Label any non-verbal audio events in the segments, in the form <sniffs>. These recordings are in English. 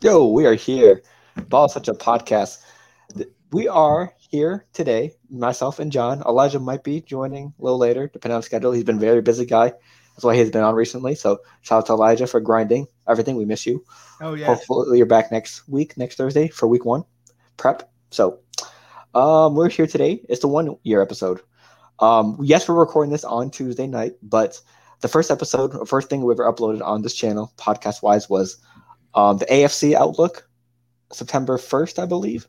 Yo, we are here. Baller Central podcast. We are here today. Myself and John. Elijah might be joining a little later, depending on schedule. He's been a very busy guy. That's why he's been on recently. So shout out to Elijah for grinding everything. We miss you. Oh yeah. Hopefully you're back next week, next Thursday for week one prep. So um, we're here today. It's the one year episode. Um, yes, we're recording this on Tuesday night, but the first episode, the first thing we ever uploaded on this channel, podcast wise, was um, the AFC Outlook, September 1st, I believe.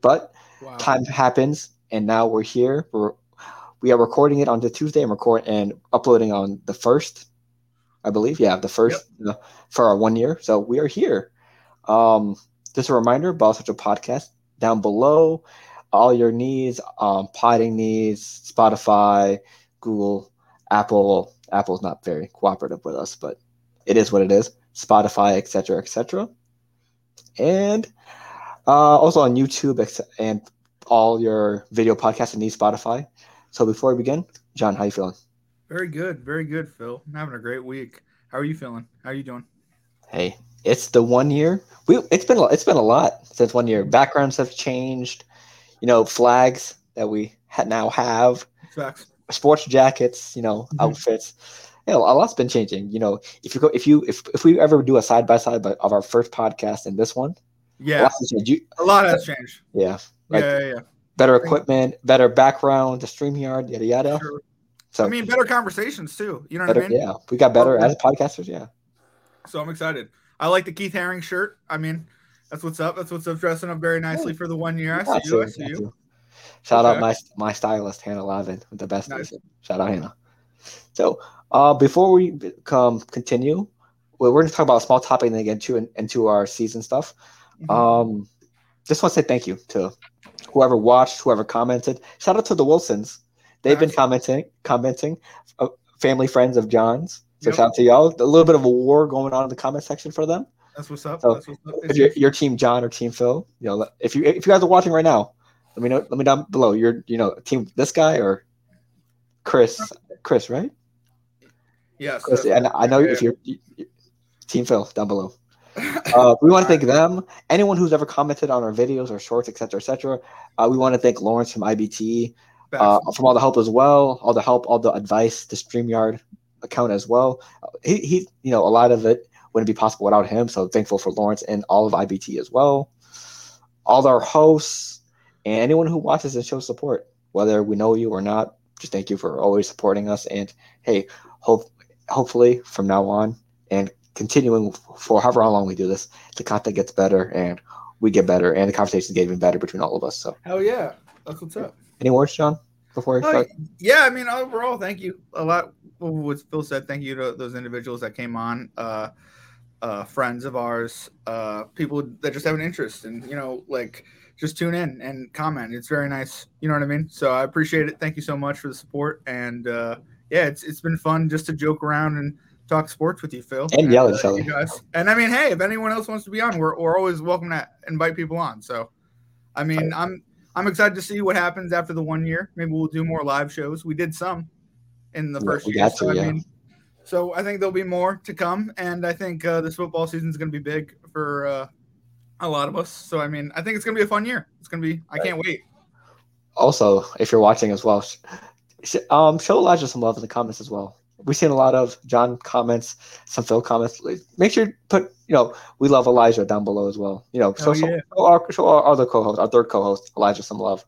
But Wow. time happens, and now we're here. We're we are recording it on the Tuesday and record and uploading on the first, I believe. Yeah, the first uh, for our one year. So we are here. Um, just a reminder, Baller Central podcast down below. All your needs, um, potting needs, Spotify, Google, Apple. Apple's not very cooperative with us, but it is what it is. Spotify, etc., etc. And uh, also on YouTube and all your video podcasts and need Spotify. So before we begin, John, how you feeling? Very good. Very good, Phil. I'm having a great week. How are you feeling? How are you doing? Hey, it's the one year. We it's been a- it's been a lot since one year. Backgrounds have changed. You know, flags that we ha- now have, Facts. sports jackets. You know, Mhm. outfits. Yeah, a lot's been changing. You know, if you go, if you if if we ever do a side by side of our first podcast and this one, a Yeah. You, A lot has changed. yeah, Like- yeah, yeah, yeah. better equipment, better background, the stream yard, yada yada. Sure. So I mean, better conversations too. You know better, what I mean? yeah, we got better oh, as podcasters. Yeah, So I'm excited. I like the Keith Haring shirt. I mean, that's what's up. That's what's up. Dressing up very nicely for the one year. I see you. I see you. Shout out my my stylist Hannah Lavin the best. Nice. Shout out Hannah. So uh, before we come continue, we're going to talk about a small topic and then get into into our season stuff. Mhm. Um, just want to say thank you to whoever watched, whoever commented. Shout out to the Wilsons. They've been commenting, commenting, uh, family friends of John's. So Yep. shout out to y'all. A little bit of a war going on in the comment section for them. That's what's up. So, That's what's up. If you're, you're team John or team Phil, you know, if you if you guys are watching right now, let me know. Let me down below. You're you know team this guy or Chris. Chris, right? Yes. And I know yeah, if you're you- you- team Phil down below. Uh, we want to thank them. Anyone who's ever commented on our videos or shorts, etc., etc. Uh, we want to thank Lawrence from IBT uh, from all the help as well, all the help, all the advice, the Streamyard account as well. Uh, He, he, you know, a lot of it wouldn't be possible without him. So thankful for Lawrence and all of IBT as well. All our hosts and anyone who watches and shows support, whether we know you or not. Just thank you for always supporting us. And hey, hope hopefully from now on and continuing for however long we do this, the content gets better and we get better and the conversations get even better between all of us. So Hell yeah. That's what's up. any words, John, before we Oh, start? yeah, I mean, overall, thank you a lot. What Phil said, thank you to those individuals that came on, uh, uh, friends of ours, uh, people that just have an interest and, you know, like just tune in and comment. It's very nice. You know what I mean? So I appreciate it. Thank you so much for the support. And, uh, yeah, it's, it's been fun just to joke around and talk sports with you, Phil. And yell at uh, each other. guys. And I mean, hey, if anyone else wants to be on, we're, we're always welcome to invite people on. So, I mean, I'm, I'm excited to see what happens after the one year. Maybe we'll do more live shows. We did some in the first we year. got so, yeah. I mean, so I think there'll be more to come, and I think uh, this football season is going to be big for uh, a lot of us. So I mean, I think it's going to be a fun year. It's going to be. I can't wait. also, if you're watching as well, um, show Elijah some love in the comments as well. We've seen a lot of John comments, some Phil comments. Make sure you put, you know, we love Elijah down below as well. You know, show, Oh, yeah. show, our, show our other co-host, our third co-host, Elijah, some love.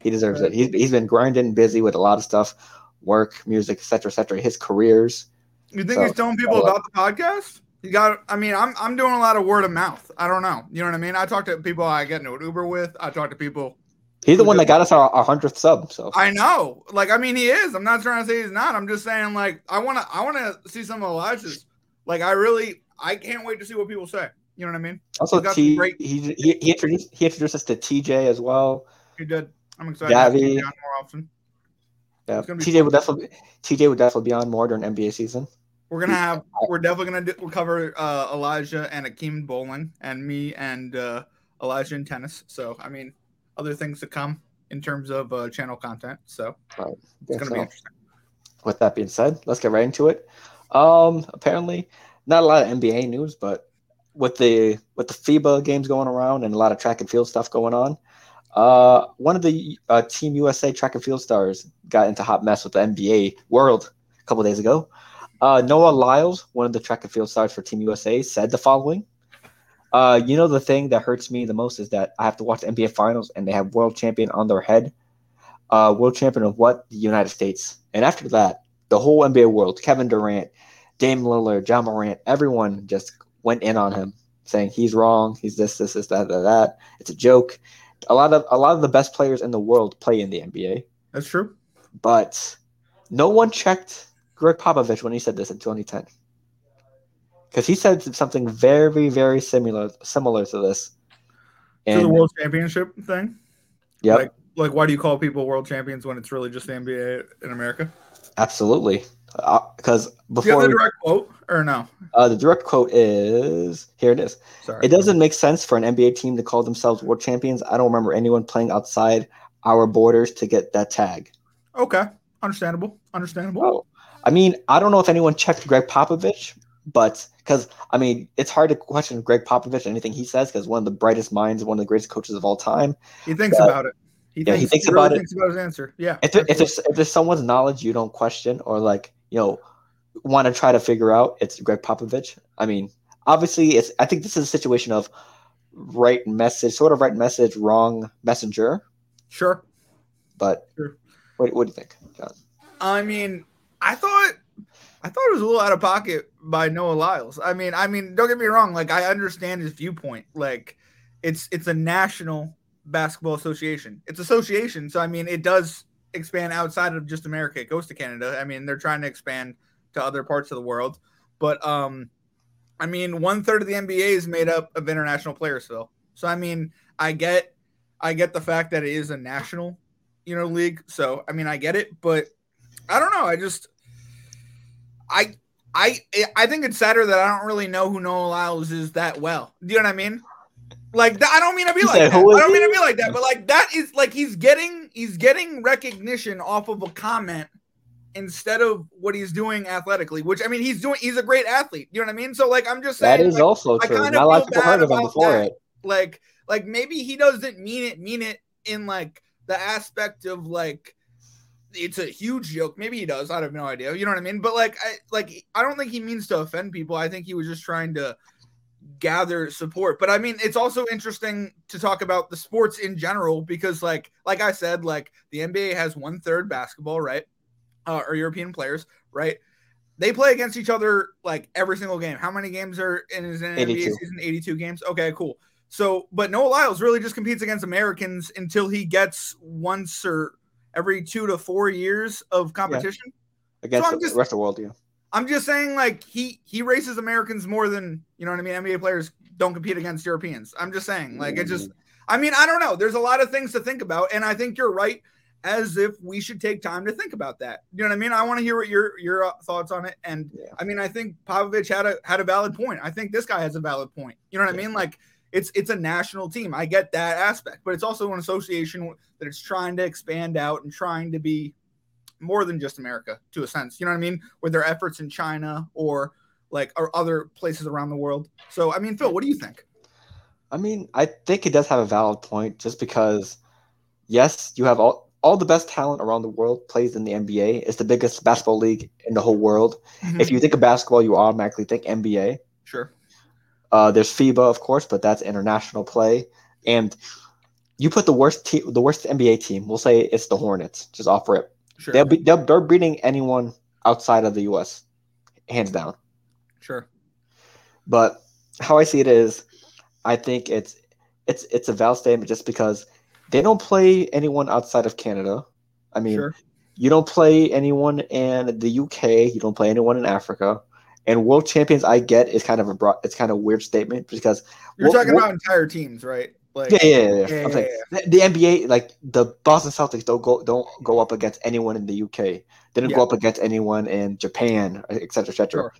He deserves Right. it. He's, he's been grinding, busy with a lot of stuff, work, music, etc., etc. His careers. You think So, he's telling people about the podcast? You got. I mean, I'm I'm doing a lot of word of mouth. I don't know. You know what I mean? I talk to people I get into an Uber with. I talk to people. He's the one that got us our, our hundredth sub. So I know. Like, I mean, he is. I'm not trying to say he's not. I'm just saying, like, I want to. I want to see some of Elijah's. Like, I really. I can't wait to see what people say. You know what I mean? also T, great- he, he he introduced he introduced us to TJ as well. He did. I'm excited. to Gavi. on more often. Yeah, It's gonna be TJ fun. would definitely TJ would definitely be on more during NBA season. We're gonna have. We're definitely gonna do, we'll cover uh, Elijah and Akeem bowling, and me and uh, Elijah in tennis. So, I mean, other things to come in terms of uh, channel content. So Right. it's gonna be interesting. with that being said, let's get right into it. Um, apparently, not a lot of NBA news, but with the with the FIBA games going around and a lot of track and field stuff going on, uh, one of the uh, Team USA track and field stars got into hot mess with the NBA World a couple days ago. Uh, Noah Lyles, one of the track and field stars for Team USA, said the following. Uh, you know the thing that hurts me the most is that I have to watch the NBA Finals and they have world champion on their head. Uh, world champion of what? The United States. And after that, the whole NBA world, Kevin Durant, Dame Lillard, Ja Morant, everyone just went in on him, saying he's wrong, he's this, this, this, that, that, that. It's a joke. A lot of a lot of the best players in the world play in the NBA. That's true. But no one checked Gregg Popovich when he said this in 2010 because he said something very, very similar similar to this. And, to the World Championship thing. Yeah. Like, like, why do you call people world champions when it's really just the NBA in America? Absolutely, because uh, before do you have the direct quote or no? Uh, the direct quote is here. It is. Sorry. It doesn't make sense for an NBA team to call themselves world champions. I don't remember anyone playing outside our borders to get that tag. Okay, understandable. Understandable. Oh, I mean, I don't know if anyone checked Gregg Popovich, but because I mean, it's hard to question Gregg Popovich anything he says because one of the brightest minds, one of the greatest coaches of all time. He thinks but, about it. He yeah, thinks, he thinks he really about thinks it. about his answer. Yeah. If, if there's if there's someone's knowledge you don't question or like you know want to try to figure out, it's Gregg Popovich. I mean, obviously, it's. I think this is a situation of right message, sort of right message, wrong messenger. Sure. But sure. What, what do you think, John? I mean, I thought I thought it was a little out of pocket by Noah Lyles. I mean, I mean, don't get me wrong. Like, I understand his viewpoint. Like, it's it's a national basketball association. It's association, so I mean, it does expand outside of just America. It goes to Canada. I mean, they're trying to expand to other parts of the world. But um, I mean, one third of the NBA is made up of international players, Phil. So I mean, I get, I get the fact that it is a national, you know, league. So I mean, I get it, but I don't know. I just I I I think it's sadder that I don't really know who Noah Lyles is that well. Do you know what I mean? Like I don't mean to be like that. I don't mean to be like that, but like that is like he's getting he's getting recognition off of a comment instead of what he's doing athletically. Which I mean, he's doing he's a great athlete. You know what I mean? So like I'm just saying that is like, also true. Not a lot of people heard of him before that. it. Like like maybe he doesn't mean it mean it in like the aspect of like it's a huge joke. Maybe he does. I have no idea. You know what I mean? But like, I like I don't think he means to offend people. I think he was just trying to gather support. But I mean, it's also interesting to talk about the sports in general because, like, like I said, like the NBA has one third basketball, right? Uh, or European players, right? They play against each other like every single game. How many games are in an NBA season? 82 games. Okay, cool. So, but Noah Lyles really just competes against Americans until he gets once or every two to four years of competition yeah. against so the just, rest of the world. Yeah, I'm just saying, like he he races Americans more than you know what I mean. NBA players don't compete against Europeans. I'm just saying, like it just. I mean, I don't know. There's a lot of things to think about, and I think you're right. As if we should take time to think about that. You know what I mean? I want to hear what your your uh, thoughts on it. And yeah. I mean, I think Popovich had a had a valid point. I think this guy has a valid point. You know what yeah. I mean? Like it's it's a national team. I get that aspect, but it's also an association that it's trying to expand out and trying to be more than just America to a sense. You know what I mean? With their efforts in China or like or other places around the world. So I mean, Phil, what do you think? I mean, I think it does have a valid point just because yes, you have all all the best talent around the world plays in the NBA. It's the biggest basketball league in the whole world. Mm-hmm. If you think of basketball, you automatically think NBA. Uh, there's FIBA, of course, but that's international play. And you put the worst team, the worst NBA team. We'll say it's the Hornets. Just offer it. Sure. They'll be they're, they're beating anyone outside of the U.S. hands down. Sure. But how I see it is, I think it's it's it's a valid statement just because they don't play anyone outside of Canada. I mean, sure. you don't play anyone in the UK. You don't play anyone in Africa. And world champions, I get is kind of a broad, it's kind of a weird statement because you're talking about entire teams, right? Like, yeah, yeah, yeah. yeah, yeah, yeah, yeah. The, the, NBA, like the Boston Celtics, don't go don't go up against anyone in the UK. They don't go up against anyone in Japan, etc., cetera, etc. Sure.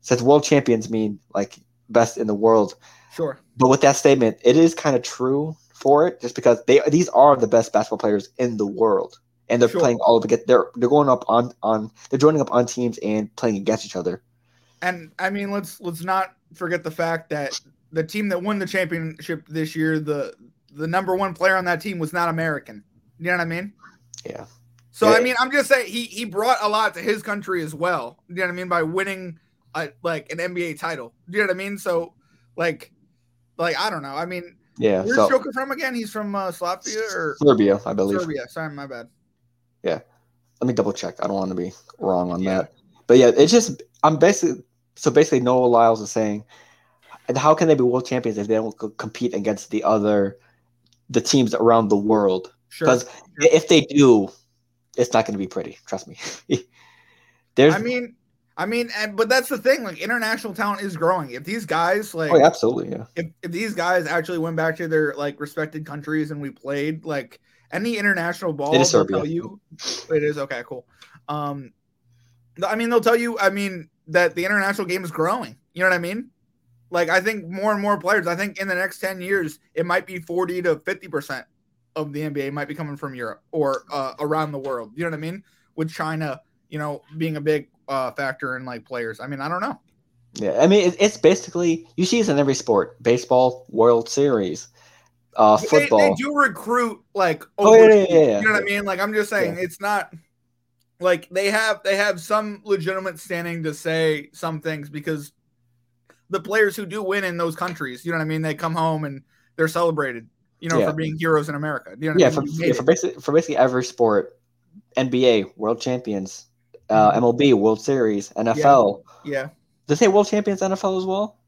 Since world champions mean like best in the world. Sure. But with that statement, it is kind of true for it, just because they these are the best basketball players in the world, and they're sure. playing all of it. They're they're going up on on they're joining up on teams and playing against each other and I mean, let's let's not forget the fact that the team that won the championship this year, the the number one player on that team was not American. You know what I mean? Yeah. So Yeah. I mean, I'm just saying he he brought a lot to his country as well. You know what I mean by winning a, like an NBA title. You know what I mean? So like like I don't know. I mean, Yeah. where's So Joker from again? He's from uh, Slovakia or Serbia, I believe. Serbia. Sorry, my bad. Yeah. Let me double check. I don't want to be wrong on Yeah. that. But yeah, it's just I'm basically so basically Noah Lyles is saying, how can they be world champions if they don't co- compete against the other the teams around the world? Sure. Because if they do, it's not going to be pretty. Trust me. <laughs> There's I mean, I mean, and but that's the thing. Like international talent is growing. If these guys like oh, yeah, absolutely, yeah. if, if these guys actually went back to their like respected countries and we played like any international ball, It they'll tell you it is okay, cool. Um, I mean, they'll tell you. I mean that the international game is growing. You know what I mean? Like I think more and more players. I think in the next ten years, it might be forty to fifty percent of the NBA might be coming from Europe or uh, around the world. You know what I mean? With China, you know, being a big uh, factor in like players. I mean, I don't know. Yeah, I mean, it's basically you see this in every sport: baseball, World Series, uh, But They, football. they do recruit like Oh, yeah, yeah, yeah, yeah. you know what I mean? Like I'm just saying it's not like they have they have some legitimate standing to say some things because the players who do win in those countries, you know what I mean, they come home and they're celebrated, you know, Yeah. for being heroes in America. You know yeah, I for, mean? You yeah, for basically for basically every sport, NBA, World Champions, uh. MLB, World Series, NFL. yeah. Did they say World Champions NFL as well?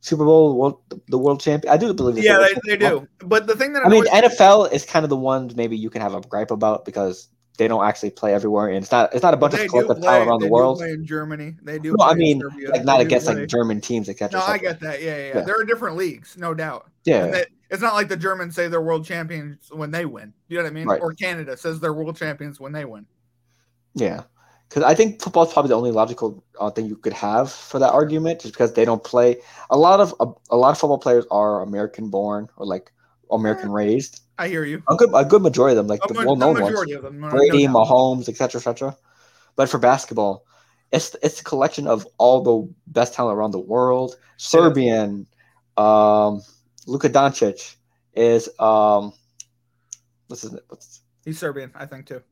Super Bowl, world, the World Champion. I do believe. they Yeah, they, they do. But the thing that I mean, NFL is kind of the one maybe you can have a gripe about because they don't actually play everywhere, and it's not it's not a bunch they of collective play, talent around the world. play in Germany. They do. No, I mean, Serbia, like not against play- like German teams, etc. No, I get that. Yeah, yeah, yeah. There are different leagues, no doubt. Yeah, they- it's not like the Germans say they're world champions when they win. You know what I mean? Right. Or Canada says they're world champions when they win. Yeah, because I think football is probably the only logical uh, thing you could have for that argument, just because they don't play. A lot of a, a lot of football players are American born or like American raised. I hear you. A good a good majority of them, like A the ma- well known ones, them. no- no Brady, doubt. Mahomes, etc., etc. But for basketball, it's it's a collection of all the best talent around the world. Serbian, um, Luka Doncic is um, what's his what's He's Serbian, I think too.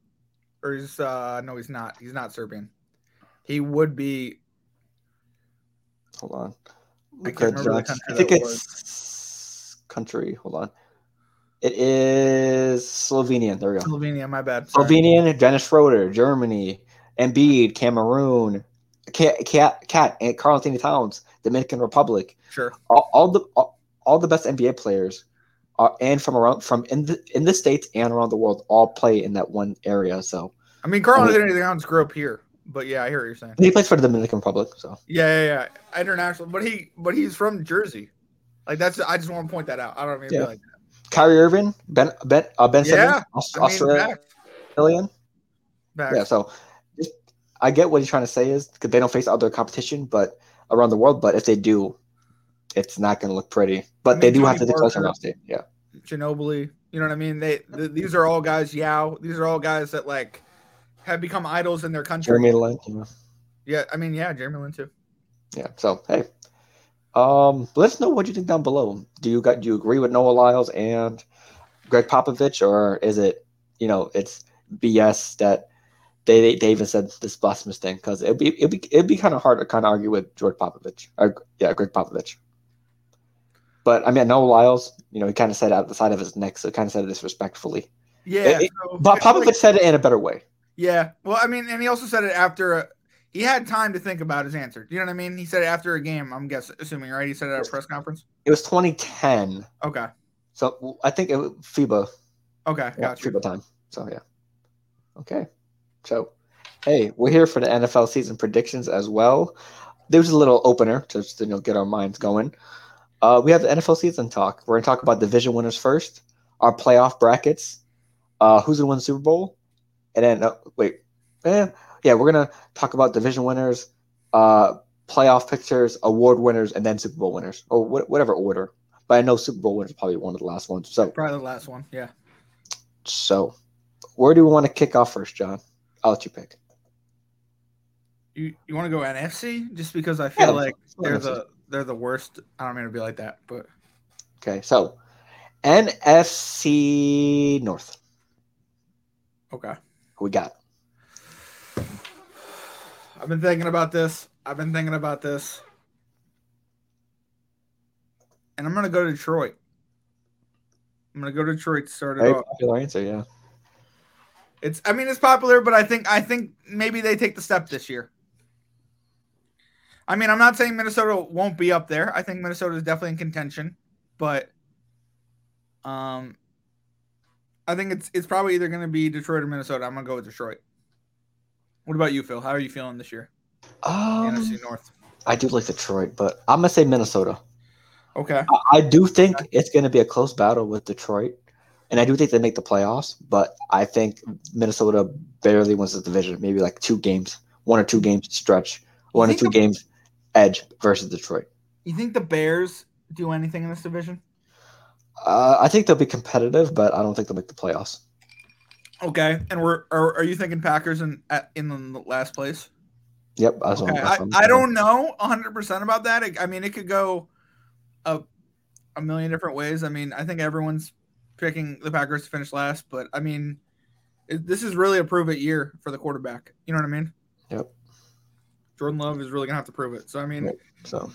Or he's uh no, he's not. He's not Serbian. He would be hold on. I Luka can't remember the Doncic. country I think it's country. Hold on. It is Slovenian. There we go. Slovenia, my bad. Sorry. Slovenian, Dennis Schroeder, Germany, Embiid, Cameroon, Cat, Cat, Cat and Karl-Anthony Towns, Dominican Republic. Sure. All, all the all, all the best NBA players are and from around from in the in the states and around the world all play in that one area. So I mean Karl-Anthony Towns grew up here. But yeah, I hear what you're saying. he plays for the Dominican Republic. So Yeah, yeah, yeah. International. But he but he's from Jersey. Like that's I just want to point that out. I don't mean to Yeah. be like Kyrie Irving, Ben Ben uh, Ben Yeah, Simmons, Aus- I mean, Australian. facts, facts. Yeah, so just- I get what he's trying to say is because they don't face other competition, but around the world. But if they do, it's not going to look pretty. But I they mean, do have to declare Parker- Ohio State. Yeah, Ginobili. You know what I mean? They th- these are all guys. Yao. These are all guys that like have become idols in their country. Jeremy Lin. You know. Yeah, I mean, yeah, Jeremy Lin too. Yeah. So hey, um, let us know what you think down below. Do you got do you agree with Noah Lyles and Gregg Popovich, or is it you know it's BS that they they, they even said this blasphemous thing because it'd be it'd be it'd be kind of hard to kind of argue with George Popovich or yeah Greg Popovich. But I mean, Noah Lyles, you know, he kind of said it out the side of his neck, so kind of said it disrespectfully. Yeah, It- so- But Popovich like- said it in a better way. yeah. Well, I mean, and he also said it after a, he had time to think about his answer. Do you know what I mean? He said it after a game. I'm guessing, assuming right. He said it at a press conference. It was 2010, Okay. so I think it was FIBA Okay. Yeah, Gotcha. FIBA time. So yeah. Okay. So hey, we're here for the NFL season predictions as well. There's a little opener to just you know get our minds going. Uh, we have the NFL season talk. We're gonna talk about division winners first, our playoff brackets, uh, who's gonna win the Super Bowl, and then uh, wait, eh, yeah, we're gonna talk about division winners, uh, playoff pictures, award winners, and then Super Bowl winners, or wh- whatever order. But I know Super Bowl winners probably one of the last ones. So Probably the last one. Yeah. so, where do we want to kick off first, John? I'll let you pick. You you want to go NFC just because I feel Yeah, like go NFC. a they're the worst. I don't mean to be like that, but Okay, so NFC North. okay. Who we got? I've been thinking about this. I've been thinking about this. And I'm gonna go to Detroit. I'm gonna go to Detroit to start it Very off. popular answer, yeah. It's I mean it's popular, but I think I think maybe they take the step this year. I mean, I'm not saying Minnesota won't be up there. I think Minnesota is definitely in contention, but um I think it's it's probably either going to be Detroit or Minnesota. I'm going to go with Detroit. What about you, Phil? How are you feeling this year? Um, NFC North. I do like Detroit, but I'm gonna say Minnesota. Okay. I- I do think it's gonna be a close battle with Detroit, and I do think they make the playoffs. But I think Minnesota barely wins the division, maybe like two games, one or two games stretch, one or two the- games edge versus Detroit. You think the Bears do anything in this division? Uh, I think they'll be competitive, but I don't think they'll make the playoffs. Okay. And we're are, are you thinking Packers in at, in the last place? Yep, that's Okay, I, that's what I'm I don't know 100% about that. It- I mean, it could go a, a million different ways. I mean, I think everyone's picking the Packers to finish last, but I mean, it, this is really a prove it year for the quarterback. You know what I mean? Yep. Jordan Love is really going to have to prove it. So, I mean, Right. So,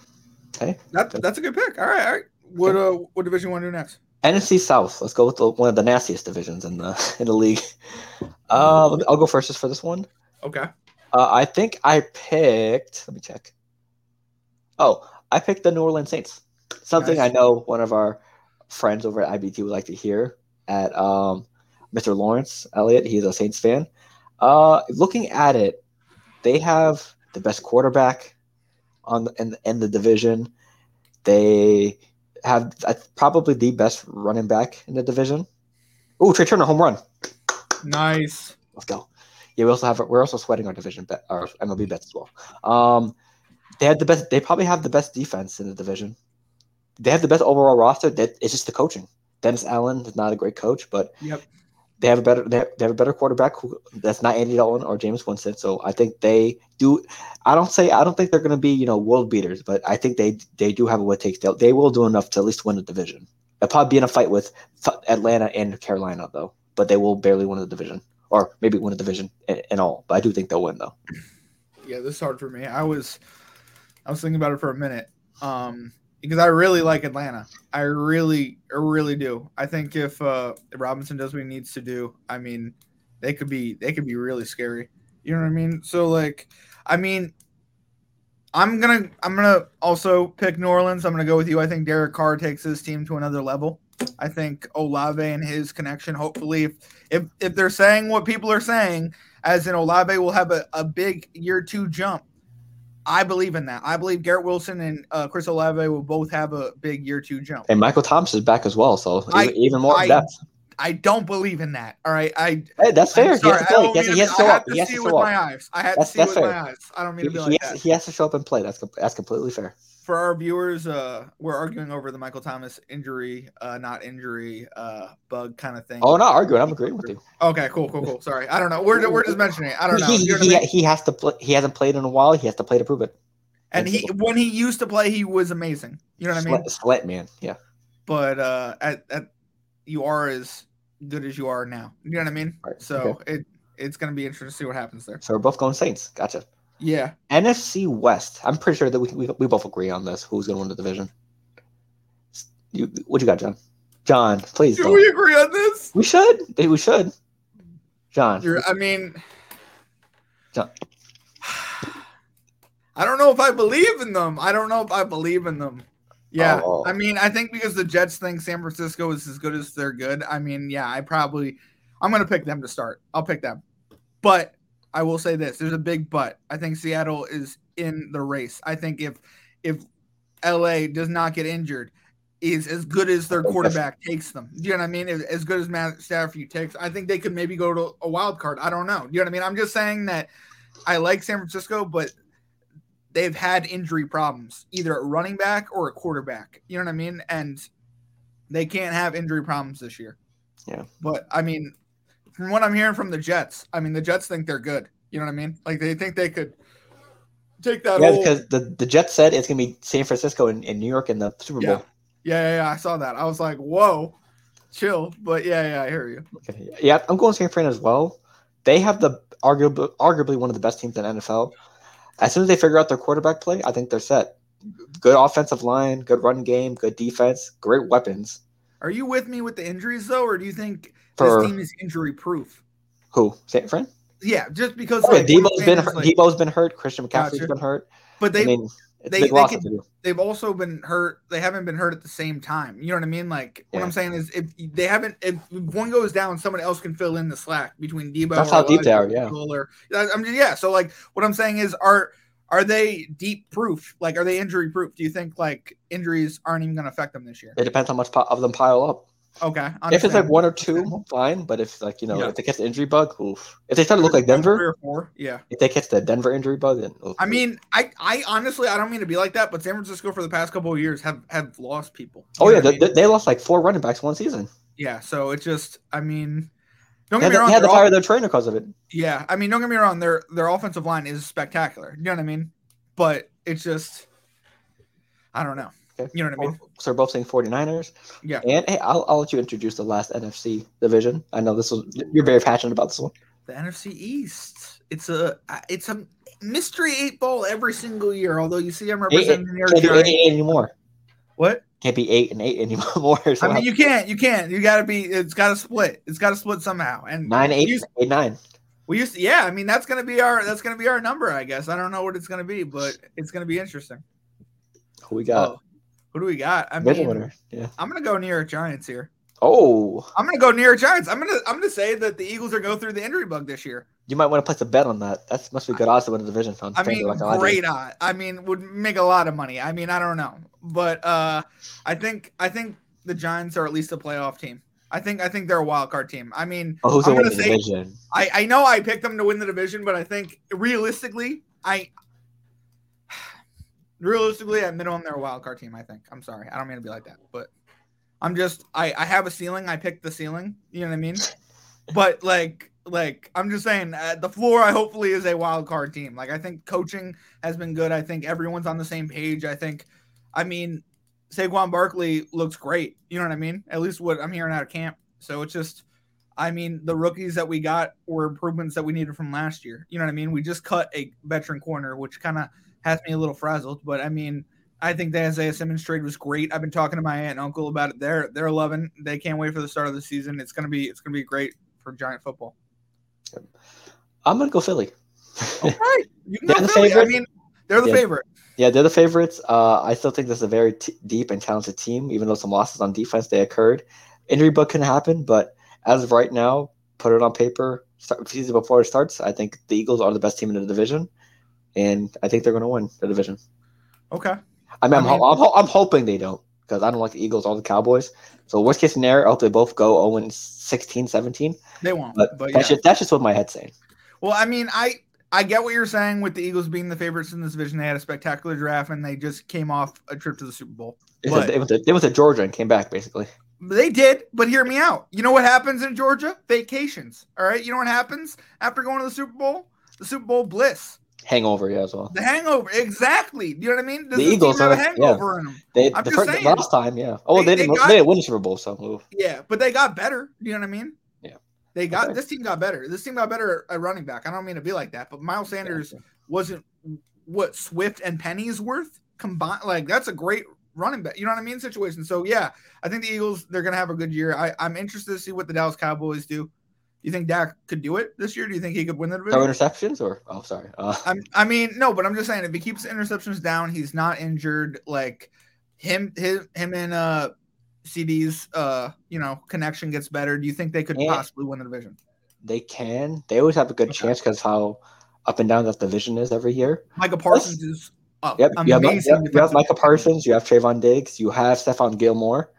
hey, that, that's a good pick. All right. All right. What, uh, what division you want to do next? NFC South. Let's go with the, one of the nastiest divisions in the <laughs> in the league. Uh, I'll go first just for this one. Okay. Uh, I think I picked. Let me check. Oh, I picked the New Orleans Saints. Something Nice. I know one of our friends over at IBT would like to hear. At um, Mr. Lawrence Elliott, he's a Saints fan. Uh, looking at it, they have the best quarterback on the, in, in the division. They have uh, probably the best running back in the division. Oh, Trea Turner home run. Nice. Let's go. Yeah, we also have we're also sweating our division bet our MLB bets as well. Um, they had the best. They probably have the best defense in the division. They have the best overall roster. That it's just the coaching. Dennis Allen is not a great coach, but Yep. They have a better they have, they have a better quarterback who that's not Andy Dalton or Jameis Winston. So I think they do. I don't say I don't think they're going to be you know world beaters, but I think they they do have what it takes. They they will do enough to at least win the division. They'll probably be in a fight with Atlanta and Carolina though, but they will barely win the division or maybe win a division in, in all. But I do think they'll win though. Yeah, this is hard for me. I was I was thinking about it for a minute. Um because I really like Atlanta. I really really do. I think if uh Robinson does what he needs to do, I mean, they could be they could be really scary. You know what I mean? So like I mean I'm gonna I'm gonna also pick New Orleans. I'm gonna go with you. I think Derek Carr takes his team to another level. I think Olave and his connection, hopefully, if if, if they're saying what people are saying, as in Olave will have a, a big year two jump. I believe in that. I believe Garrett Wilson and uh, Chris Olave will both have a big year two jump. And Michael Thomas is back as well, so I- even, even more I- depth. I don't believe in that. All right, I Hey, that's fair. He has to play. He has, mean he has to show up. to He has see with my eyes. I had That's- to see with fair. my eyes. I don't mean He, to be he like has, that. he has to show up and play. That's that's completely fair. For our viewers, uh, we're arguing over the Michael Thomas injury, uh, not injury, uh, bug kind of thing. Oh, not arguing. I'm agreeing with you. Okay, cool, cool, cool. Sorry, I don't know. We're, we're just mentioning it. I don't know. He, You know what I he, mean? he has to play. He hasn't played in a while. He has to play to prove it. And he when he used to play, he was amazing. You know what I mean? Slant man. Yeah. But uh, at, at you are as good as you are now. You know what I mean? Right, So it it's gonna be interesting to see what happens there. So we're both going Saints. Gotcha. Yeah. NFC West. I'm pretty sure that we, we, we both agree on this. Who's going to win the division? You, what you got, John? John, please. Do we agree on this? We should. We should. John. You're, I mean, John. <sighs> I don't know if I believe in them. I don't know if I believe in them. Yeah, Oh. I mean, I think because the Jets think San Francisco is as good as they're good. I mean, yeah, I probably I'm gonna pick them to start. I'll pick them, but I will say this: there's a big but. I think Seattle is in the race. I think if if LA does not get injured, is as good as their quarterback takes them. Do you know what I mean? As as good as Matt Stafford takes, I think they could maybe go to a wild card. I don't know. Do you know what I mean? I'm just saying that I like San Francisco, but they've had injury problems, either at running back or a quarterback. You know what I mean? And they can't have injury problems this year. Yeah. But I mean, from what I'm hearing from the Jets, I mean the Jets think they're good. You know what I mean? Like they think they could take that. Yeah, whole, because the, the Jets said it's gonna be San Francisco and, and New York in the Super Yeah. Bowl. yeah, yeah, yeah, I saw that. I was like, whoa, chill. But yeah, yeah, I hear you. Okay. Yeah, I'm going San Fran as well. They have the arguably arguably one of the best teams in NFL. As soon as they figure out their quarterback play, I think they're set. Good offensive line, good run game, good defense, great weapons. Are you with me with the injuries though, or do you think this team is injury proof? who? San Fran? Yeah, just because Oh, yeah, like, Deebo's been like, Deebo's been hurt. Christian McCaffrey's Gotcha. been hurt. but they I mean, they- they loss could- to do. they've also been hurt. They haven't been hurt at the same time. You know what I mean? Like what I'm saying is, if they haven't, if one goes down, someone else can fill in the slack between Deebo. That's how deep they are, yeah. Or I'm just yeah. So like what I'm saying is, are are they deep proof? Like are they injury proof? Do you think like injuries aren't even going to affect them this year? It depends how much of them pile up. Okay, If it's like one or two, fine. But if like you know, Yeah. if they catch the injury bug, oof. If they start to look like Denver, Three or four, yeah. if they catch the Denver injury bug, then oof. I mean, I, I honestly, I don't mean to be like that, but San Francisco for the past couple of years have have lost people. You oh yeah, what I they, mean? they- they lost like four running backs one season. yeah. So it just, I mean, don't get me wrong. they had to fire their trainer because of it. yeah, I mean, don't get me wrong. Their their offensive line is spectacular. You know what I mean? But it's just, I don't know. You know what I mean? So we're both saying 49ers. Yeah. And hey, I'll, I'll let you introduce the last NFC division. I know this was you're very passionate about this one. The NFC East. It's a it's a mystery eight ball every single year. Although you see, I'm Eight, eight, representing the can't do eight, anymore. What? Can't be eight and eight anymore. <laughs> So I mean, you can't. You can't. You got to be. It's got to split. It's got to split somehow. And nine, eight used, eight nine. We used to, yeah. I mean, that's gonna be our that's gonna be our number, I guess. I don't know what it's gonna be, but it's gonna be interesting. Who we got? Oh, who do we got? I mean, winner. Yeah. I'm gonna go New York Giants here. Oh, I'm gonna go New York Giants. I'm gonna I'm gonna say that the Eagles are going through the injury bug this year. you might want to place a bet on that. That must be good odds to win the division. On I mean, like great odd. I mean, would make a lot of money. I mean, I don't know, but uh, I think I think the Giants are at least a playoff team. I think I think they're a wild card team. I mean, Oh, who's I'm gonna win the say division? I, I know I picked them to win the division, but I think realistically, I realistically at minimum they're a wild card team. I think. I'm sorry, I don't mean to be like that, but I'm just I I have a ceiling. I picked the ceiling. You know what I mean? <laughs> But like like I'm just saying uh, the floor. I hopefully is a wild card team. Like I think coaching has been good. I think everyone's on the same page. I think, I mean, Saquon Barkley looks great. You know what I mean? At least what I'm hearing out of camp. So it's just. I mean, the rookies that we got were improvements that we needed from last year. You know what I mean? We just cut a veteran corner, which kind of has me a little frazzled. But I mean, I think the Isaiah Simmons trade was great. I've been talking to my aunt and uncle about it. They're they're loving. They can't wait for the start of the season. It's gonna be it's gonna be great for Giant football. I'm gonna go Philly. <laughs> Right, you can go the Philly. I mean, they're the Yeah. favorite. Yeah, they're the favorites. Uh, I still think this is a very t- deep and talented team, even though some losses on defense they occurred. Injury bug can happen, but as of right now, put it on paper. Start, season before it starts, I think the Eagles are the best team in the division, and I think they're going to win the division. Okay. I mean, I'm, I ho- I'm, ho- I'm hoping they don't because I don't like the Eagles or the Cowboys. So worst case scenario, I hope they both go 0 16, 17. They won't. But, But, yeah. that's just that's just what my head's saying. Well, I mean, I I get what you're saying with the Eagles being the favorites in this division. They had a spectacular draft and they just came off a trip to the Super Bowl. They But- went, to, they went to Georgia and came back basically. They did, but hear me out. You know what happens in Georgia? Vacations. All right. You know what happens after going to the Super Bowl? The Super Bowl bliss. Hangover, yeah, as well. The hangover. Exactly. Do you know what I mean? Does The Eagles have a hangover in them? They I'm the, just first, saying. last time, yeah. Oh, They- they, they didn't got- they didn't win the Super Bowl, so oof. Yeah, but they got better. You know what I mean? Yeah. They got Okay. this team got better. This team got better at running back. I don't mean to be like that, but Miles Sanders wasn't what Swift and Penny's worth combined. Like that's a great running back. You know what I mean? Situation. So yeah, I think the Eagles they're gonna have a good year. I, I'm interested to see what the Dallas Cowboys do. You think Dak could do it this year? Do you think he could win the Throw division? interceptions or oh sorry. Uh, I'm, I mean, no, but I'm just saying if he keeps interceptions down, he's not injured. Like him, his, him and uh CD's uh you know connection gets better. Do you think they could Yeah. possibly win the division? they can. They always have a good Okay. chance because how up and down that division is every year. Micah Parsons is uh, Yep. You have, amazing. you have, you have Micah. Parsons, you have Trevon Diggs, you have Stephon Gilmore,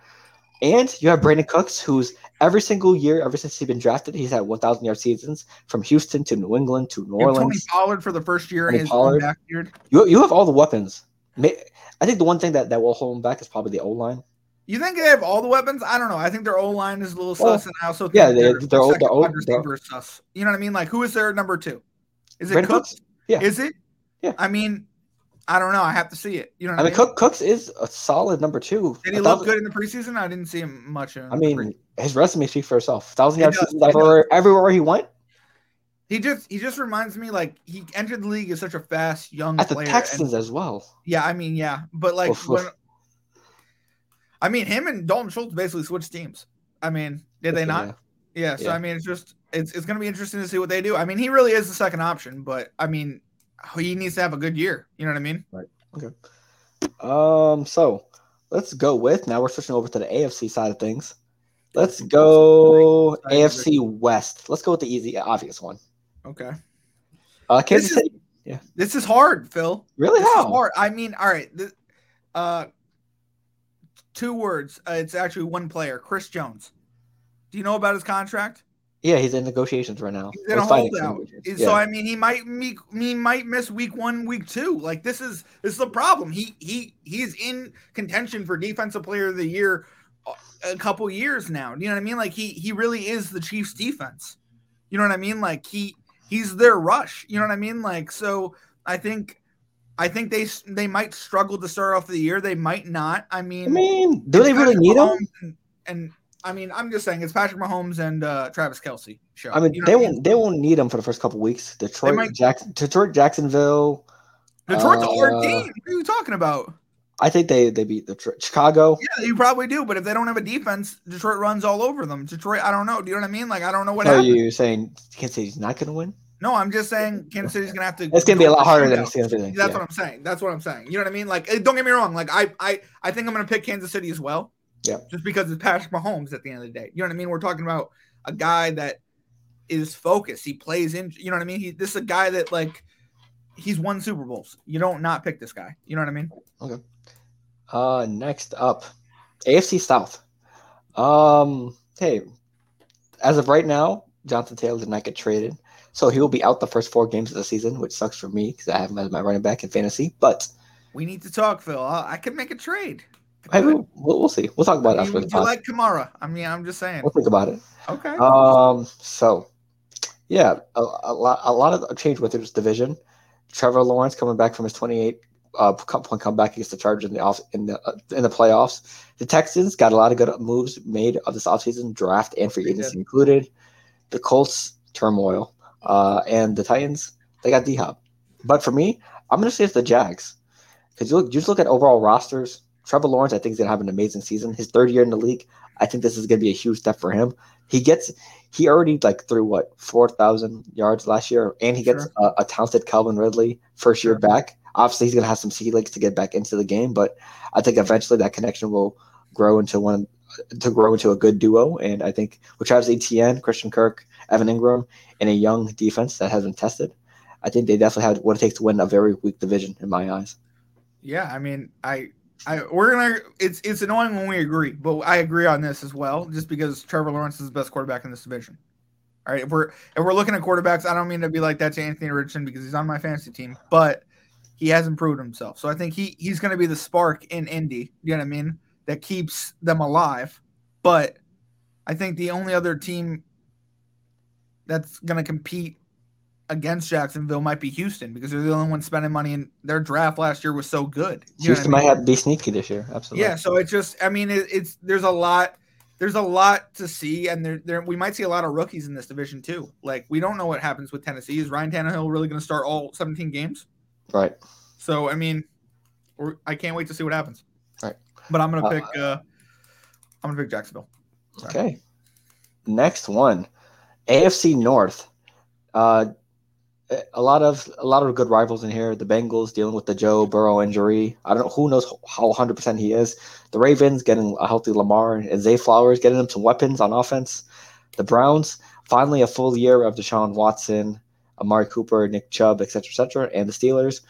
and you have Brandin Cooks, who's every single year, ever since he's been drafted, he's had 1,000 yard seasons from Houston to New England to New have Tony Orleans. Pollard for the first year in Tony his Pollard. back year. You, you have all the weapons. I think the one thing that, that will hold him back is probably the O line. You think they have all the weapons? I don't know. I think their O line is a little Well, sus, and I also yeah, they're their all- second they're all- wide receiver sus. You know what I mean? Like, who is their number two? Is it Brandin? Cooks? Yeah. Is it? Yeah. I mean, I don't know. I have to see it. You know. I mean, Cook, Cooks is a solid number two. Did he look good in the preseason? I didn't see him much. I mean, his resume speaks for itself. Thousand yards everywhere, everywhere he went. He just he just reminds me like he entered the league as such a fast young at player. the Texans and, as well. Yeah, I mean, yeah, but like oof, when, oof. I mean, him and Dalton Schultz basically switched teams. I mean, did they not? Yeah. yeah so yeah. I mean, it's just it's it's going to be interesting to see what they do. I mean, he really is the second option, but I mean, he needs to have a good year. You know what I mean? Right. Okay. Um. So let's go with now. We're switching over to the AFC side of things. Let's go AFC West. Let's go with the easy, obvious one. Okay. Uh, Kansas this is, City. Yeah. This is hard, Phil. Really? This How? hard. I mean, all right. This, uh, two words. Uh, it's actually one player, Chris Jones. Do you know about his contract? Yeah, he's in negotiations right now. He's in a holdout. Yeah. So I mean, he might me he might miss week one, week two. Like this is this is the problem. He he he's in contention for defensive player of the year a couple years now. You know what I mean? Like he he really is the Chiefs defense. You know what I mean? Like he he's their rush. You know what I mean? Like so I think I think they they might struggle to start off the year. They might not. I mean, I mean, do they really need him? And, and, I mean, I'm just saying it's Patrick Mahomes and uh, Travis Kelce show. I mean, you know they won't mean? they won't need him for the first couple weeks. Detroit, might, Jackson, Detroit, Jacksonville. Detroit's uh, a hard team. What are you talking about? I think they they beat the Chicago. Yeah, you probably do. But if they don't have a defense, Detroit runs all over them. Detroit, I don't know. Do you know what I mean? Like I don't know what. Are you saying Kansas City's not going to win? No, I'm just saying Kansas City's gonna have to. It's gonna be a lot harder than Kansas City. That's yeah. what I'm saying. That's what I'm saying. You know what I mean? Like, don't get me wrong. Like, I, I, I think I'm gonna pick Kansas City as well. Yeah. Just because it's Patrick Mahomes at the end of the day. You know what I mean? We're talking about a guy that is focused. He plays in. You know what I mean? He. This is a guy that like, he's won Super Bowls. You don't not pick this guy. You know what I mean? Okay. Uh, next up, AFC South. Um, hey, as of right now, Jonathan Taylor did not get traded. So he will be out the first four games of the season, which sucks for me because I have him as my running back in fantasy. But we need to talk, Phil. I can make a trade. I will, we'll, we'll see. We'll talk about I mean, it after the You like Kamara? I mean, I'm just saying. We'll think about it. Okay. Um. So, yeah, a, a lot, a lot of change with this division. Trevor Lawrence coming back from his 28 uh, point comeback against the Chargers in the off in the uh, in the playoffs. The Texans got a lot of good moves made of this offseason, draft and free agency included. The Colts turmoil. Uh, and the Titans, they got D Hop. But for me, I'm going to say it's the Jags. Because you, look, you just look at overall rosters. Trevor Lawrence, I think, is going to have an amazing season. His third year in the league, I think this is going to be a huge step for him. He gets, he already like threw what, 4,000 yards last year, and he gets sure. a, a, talented Calvin Ridley first year sure. back. Obviously, he's going to have some sea legs to get back into the game, but I think eventually that connection will grow into one to grow into a good duo. And I think with Travis Etienne, Christian Kirk, Evan Engram, and a young defense that hasn't tested, I think they definitely have what it takes to win a very weak division in my eyes. Yeah, I mean, I, I, we're gonna. It's it's annoying when we agree, but I agree on this as well, just because Trevor Lawrence is the best quarterback in this division. All right, if we're if we're looking at quarterbacks, I don't mean to be like that to Anthony Richardson because he's on my fantasy team, but he has improved himself. So I think he he's going to be the spark in Indy. You know what I mean? That keeps them alive. But I think the only other team that's going to compete against Jacksonville might be Houston because they're the only one spending money and their draft last year was so good. You Houston might have to be sneaky this year. Absolutely. Yeah. So it's just, I mean, it, it's, there's a lot, there's a lot to see. And there, there, we might see a lot of rookies in this division too. Like we don't know what happens with Tennessee. Is Ryan Tannehill really going to start all 17 games? Right. So, I mean, I can't wait to see what happens. Right. But I'm going to pick, uh, I'm going to pick Jacksonville. Sorry. Okay. Next one. AFC North. Uh, a lot of a lot of good rivals in here. The Bengals dealing with the Joe Burrow injury. I don't know who knows how 100 percent he is. The Ravens getting a healthy Lamar and Zay Flowers getting them some weapons on offense. The Browns finally a full year of Deshaun Watson, Amari Cooper, Nick Chubb, etc., etc., and the Steelers.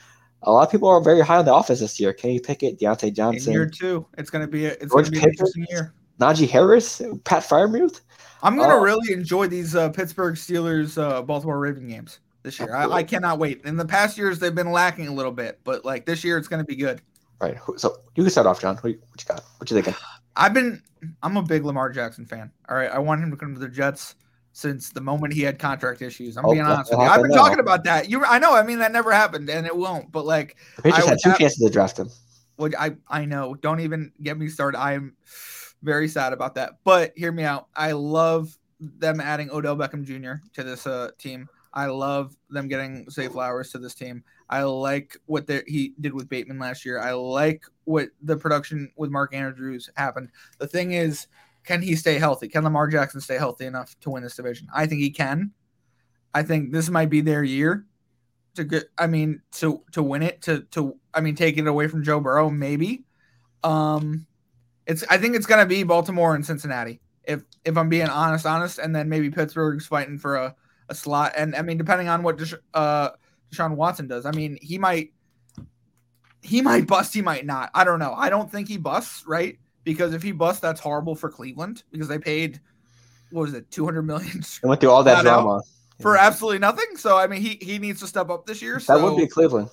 A lot of people are very high on the offense this year. Kenny Pickett, Diontae Johnson. In year two, it's going to be a, it's going to be an interesting year. Najee Harris, Pat Freiermuth. I'm gonna uh, really enjoy these uh, Pittsburgh Steelers, uh, Baltimore Raven games this year. I, I, cannot wait. In the past years, they've been lacking a little bit, but like this year, it's gonna be good. Right. So you can start off, John. What you, what you got? What you thinking? I've been. I'm a big Lamar Jackson fan. All right. I want him to come to the Jets. since the moment he had contract issues. I'm Oh, being honest with you. I've been now. talking about that. You, I know. I mean, that never happened, and it won't. But like, The Patriots had two have- chances to draft him. What I I know. Don't even get me started. I'm very sad about that. But hear me out. I love them adding Odell Beckham Jr. to this uh, team. I love them getting Zay Flowers to this team. I like what they, he did with Bateman last year. I like what the production with Mark Andrews happened. The thing is, can he stay healthy? Can Lamar Jackson stay healthy enough to win this division? I think he can. I think this might be their year to get. I mean, to to win it. To to I mean, take it away from Joe Burrow, maybe. Um, it's. I think it's gonna be Baltimore and Cincinnati. If if I'm being honest, honest, and then maybe Pittsburgh's fighting for a, a slot. And I mean, depending on what Desha- uh, Deshaun Watson does, I mean, he might he might bust, he might not. I don't know. I don't think he busts, right? Because if he busts, that's horrible for Cleveland because they paid what was it, two hundred million <laughs> went through all that drama. for absolutely nothing. So I mean, he he needs to step up this year. So That would be Cleveland.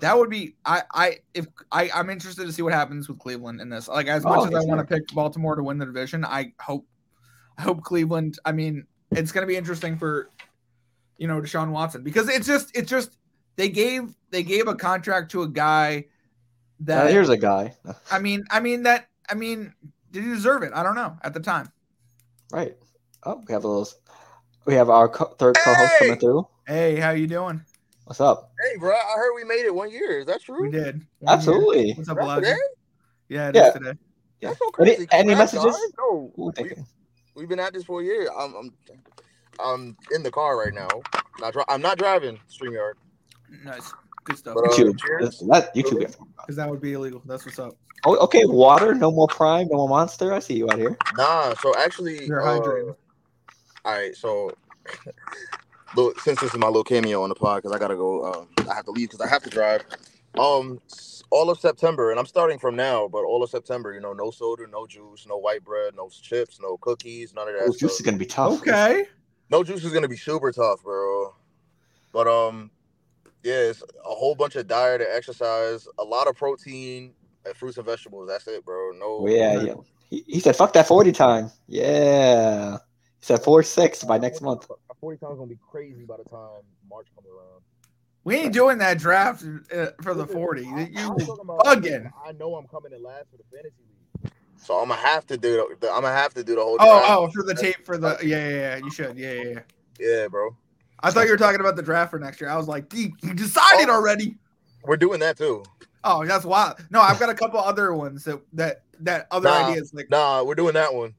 that would be I I if I I'm interested to see what happens with Cleveland in this. Like as much Oh, as I want to pick Baltimore to win the division, I hope I hope Cleveland. I mean, it's going to be interesting for you know Deshaun Watson because it's just it's just they gave they gave a contract to a guy Uh, that here's a guy. <laughs> I mean I mean that I mean did he deserve it? I don't know at the time. Right. Oh, we have a little. We have our co- third co-host coming through. Hey, how you doing? What's up? Hey, bro, I heard we made it one year. Is that true? We did. Absolutely. What's up, That's Elijah? today? Yeah, it is Yeah. today. That's so Any- crazy. any Congrats, messages? No, We, we've been at this for a year. I'm, I'm, I'm in the car right now. Not dri- I'm not driving Streamyard. Nice, good stuff. But, uh, YouTube. cheers. That YouTube. Because that would be illegal. That's what's up. Oh, okay. Water. No more Prime. No more Monster. I see you out here. Nah, so actually, You're uh, hydrated. all right. So, <laughs> look, since this is my little cameo on the pod, because I gotta go. Uh, I have to leave because I have to drive. Um, all of September, and I'm starting from now. But all of September, you know, no soda, no juice, no white bread, no chips, no cookies, none of that. Oh, juice is gonna be tough. Okay. No juice is gonna be super tough, bro. But um, yeah, it's a whole bunch of diet and exercise, a lot of protein and fruits and vegetables. That's it, bro. No. Oh, yeah, yeah. He, he said, "Fuck that forty time." Yeah. He said four six by next month. Forty times gonna be crazy by the time March comes around. We ain't doing that draft uh, for the 40. I- You I'm talking about- bugging. I know I'm coming in last for the fantasy league, so I'm gonna have to do. The, I'm gonna have to do the whole. Oh, draft. oh, for the tape for the yeah, yeah, yeah. You should, yeah, yeah. yeah. yeah, bro. I thought you were talking about the draft for next year. I was like, "Gee, you decided Oh. already. We're doing that too. Oh, that's wild. No, I've got a couple other ones that that that other Nah. ideas. Like Nah, we're doing that one.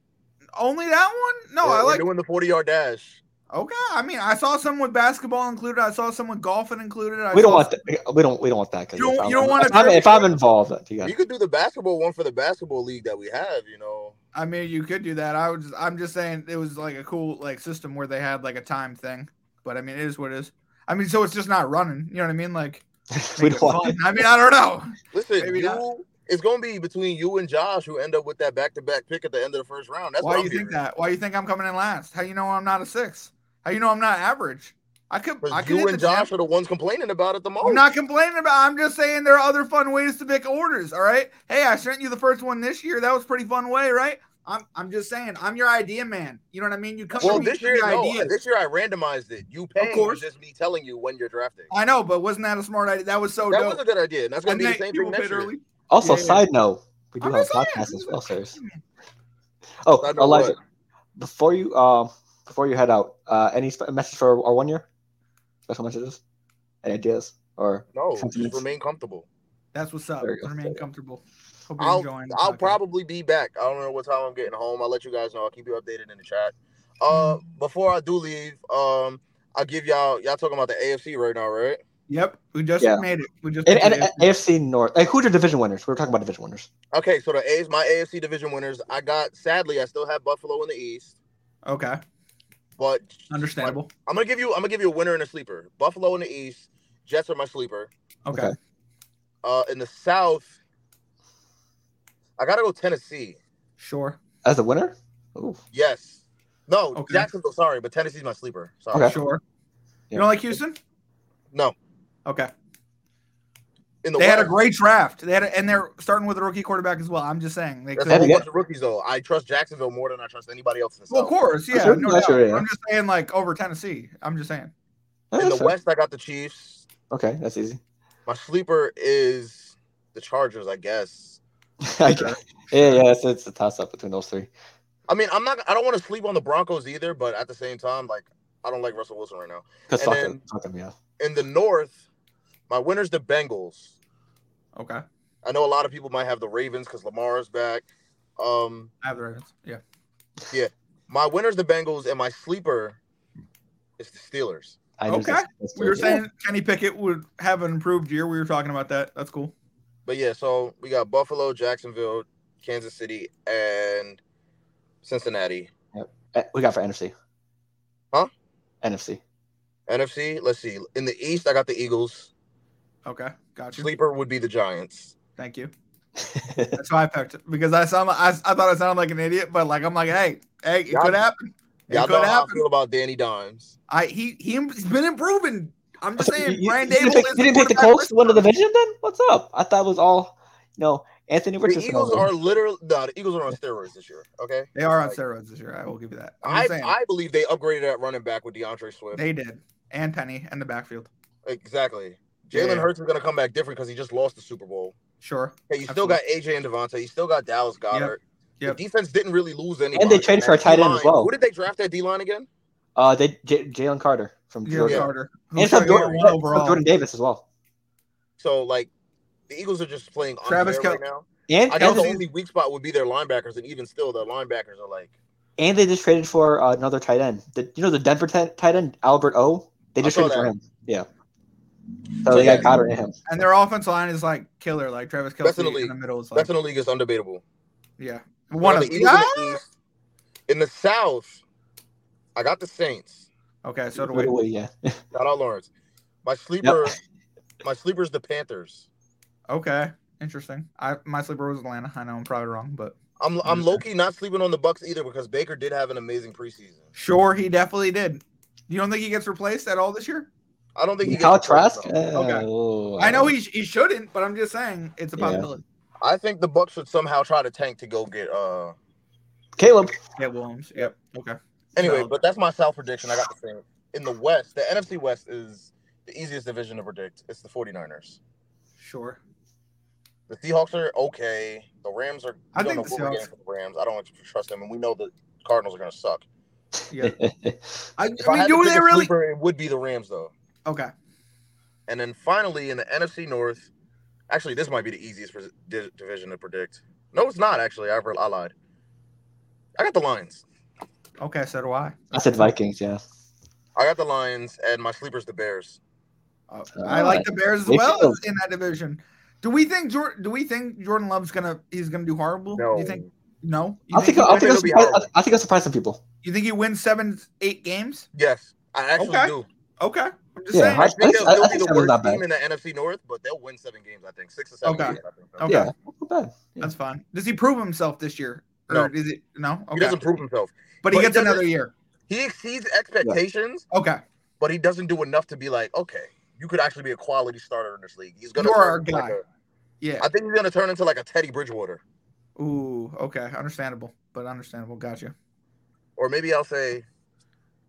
only that one? No, we're, I we're like. doing the 40 yard dash. Okay, I mean, I saw some with basketball included. I saw some with golfing included. I We don't saw want that. We don't. We don't want that. 'cause You don't- if I'm- you don't want if a I'm, if? I'm involved, uh, you You could do the basketball one for the basketball league that we have. You know. I mean, you could do that. I was. I'm just saying it was like a cool like system where they had like a time thing. But I mean, it is what it is. I mean, so it's just not running. You know what I mean? Like, <laughs> we don't want. I mean, I don't know. Listen, Maybe you, not. it's gonna be between you and Josh who end up with that back to back pick at the end of the first round. That's Why what you I'm think hearing. that? Why you think I'm coming in last? How you know I'm not a six? How you know I'm not average? I could. I could you and the Josh champ- are the ones complaining about it the most. I'm not complaining about. I'm just saying there are other fun ways to pick orders. All right. Hey, I sent you the first one this year. That was a pretty fun way, right? I'm. I'm just saying. I'm your idea man. You know what I mean? You come well, this with year, your no. ideas. This year I randomized it. You paying course. just me telling you when you're drafting. I know, but wasn't that a smart idea? That was so that dope. was a good idea. And that's gonna And be the same thing next paid year. early. Also, Yeah, yeah. side note, we do I'm have just saying, podcasts as well, a- sirs. Oh, Elijah, what? before you um before you head out, uh, any sp- message for our one year? Special messages? Any ideas or No, just remain comfortable. That's what's up. There go. Remain comfortable. Hope you're I'll enjoying. I'll podcast. probably be back. I don't know what time I'm getting home. I'll let you guys know. I'll keep you updated in the chat. Uh, before I do leave, um, I'll give y'all y'all talking about the AFC right now, right? Yep, we just Yeah. made it. We just. and, picked and, it. AFC North? Like, who's your division winners? We were talking about division winners. Okay, so the A's, my AFC division winners. I got sadly, I still have Buffalo in the East, okay, but understandable. I'm gonna give you I'm gonna give you a winner and a sleeper. Buffalo in the East, Jets are my sleeper. Okay, Okay. Uh, in the South, I gotta go Tennessee. sure, As a winner? Ooh. Yes. No, Okay. Jacksonville. Sorry, but Tennessee's my sleeper. Sorry. Okay. sure. Yeah. You don't like Houston? No. Okay. In the They had a great draft. They had, a, and they're starting with a rookie quarterback as well. I'm just saying. They That's a whole bunch of rookies though. I trust Jacksonville more than I trust anybody else in the well, of course, yeah. No doubt. true, yeah. I'm just saying, like over Tennessee. I'm just saying. Yeah, In the fair. West, I got the Chiefs. Okay, that's easy. My sleeper is the Chargers, I guess. <laughs> I guess. Yeah, yeah, it's, it's a toss up between those three. I mean, I'm not. I don't want to sleep on the Broncos either, but at the same time, like I don't like Russell Wilson right now. Because And fuck then- fuck him, yeah. In the North, my winner's the Bengals. Okay, I know a lot of people might have the Ravens because Lamar is back. Um, I have the Ravens. Yeah. Yeah. My winner's the Bengals, and my sleeper is the Steelers. I Okay. this- this We were too. saying Kenny Pickett would have an improved year. We were talking about that. That's cool. But yeah, so we got Buffalo, Jacksonville, Kansas City, and Cincinnati. Eh, we got for NFC. Huh? NFC. NFC, let's see. In the East, I got the Eagles. Okay, got you. Sleeper would be the Giants. Thank you. <laughs> That's why I picked it because I sound I, I thought I sounded like an idiot, but like I'm like, hey, hey, it Yeah. could happen. It Y'all know could how I feel about Danny Dimes. I he he's been improving. I'm just <laughs> So saying, you, Brian you didn't Dable pick, is you didn't pick the quarterback Colts to win the division then? What's up? I thought it was all, you know, Anthony The Richardson. Eagles are literally no, the Eagles are on steroids this year. Okay, They are on Like- steroids this year. I will give you that. I'm I I believe they upgraded that running back with D'Andre Swift. they did, and Penny and the backfield. exactly. Jalen Yeah. Hurts is gonna come back different because he just lost the Super Bowl. Sure. Hey, you still got AJ and DeVonta. You still got Dallas Goedert. Yep. The defense didn't really lose any. And they traded for a tight end as well. Who did they draft that D line again? Uh, they J- Jalen Carter from Jalen Georgia. Carter. And who's from gonna Jordan, one from. Jordan Davis as well. So like, the Eagles are just playing Travis Kel- right now. And I know the only weak spot would be their linebackers, and even still, their linebackers are like. and they just traded for uh, another tight end. The, you know the Denver t- tight end Albert O. They just I saw traded for him. Yeah. So, So, they yeah. got Goedert in him. And their offense line is like killer, like Travis Kelce Best in the in the middle is like, Best in the league is undebatable. yeah, One one of of the them. Eagles in the East. In the South, I got the Saints. Okay, so do Right we. away, yeah. <laughs> Shout out Lawrence. My sleeper, my sleeper is the Panthers. Okay, interesting. I my sleeper was Atlanta. I know I'm probably wrong, but I'm I'm low key not sleeping on the Bucks either because Baker did have an amazing preseason. sure, he definitely did. You don't think he gets replaced at all this year? I don't think he Kyle gets the Trask. Uh, Okay. oh, I know he, he shouldn't, but I'm just saying it's a Yeah. possibility. I think the Bucks should somehow try to tank to go get uh Caleb. Yeah, Williams. Yep. Okay. anyway, Solid. but that's my South prediction. I got the same. In the West, the NFC West is the easiest division to predict. It's the 49ers. Sure. The Seahawks are okay. The Rams are. I don't think know the what we're Seahawks- for the Rams. I don't trust them, and we know the Cardinals are going to suck. Yeah. <laughs> I, I I mean, do they really? sleeper, it would be the Rams, though. Okay. And then finally, in the NFC North, actually, this might be the easiest pres- di- division to predict. No, it's not actually. I, I lied. I got the Lions. Okay. So do I. I said Vikings. Yeah. I got the Lions, and my sleeper's the Bears. Uh, I like the Bears as Me well too. in that division. Do we think Jordan? Do we think Jordan Love's gonna he's gonna do horrible? No, Do you think no? You I think he I wins- think I'll be surprise. I think I'll surprise some people. you think he wins seven, eight games? yes, I actually Okay. do. Okay. I'm just Yeah, saying. I I- think they'll I still be think the worst team in the NFC North, but they'll win seven games. I think six or seven Okay. games. I think. Okay. Yeah. Yeah. That's fine. Does he prove himself this year? Or No. is it no? Okay. He Okay. doesn't prove himself. but he but he gets another year. He exceeds expectations, Okay. but he doesn't do enough to be like, okay, you could actually be a quality starter in this league. He's gonna. You're our into like a- Yeah. I think he's gonna turn into like a Teddy Bridgewater, Ooh. Okay. Understandable, but understandable. Gotcha. or maybe I'll say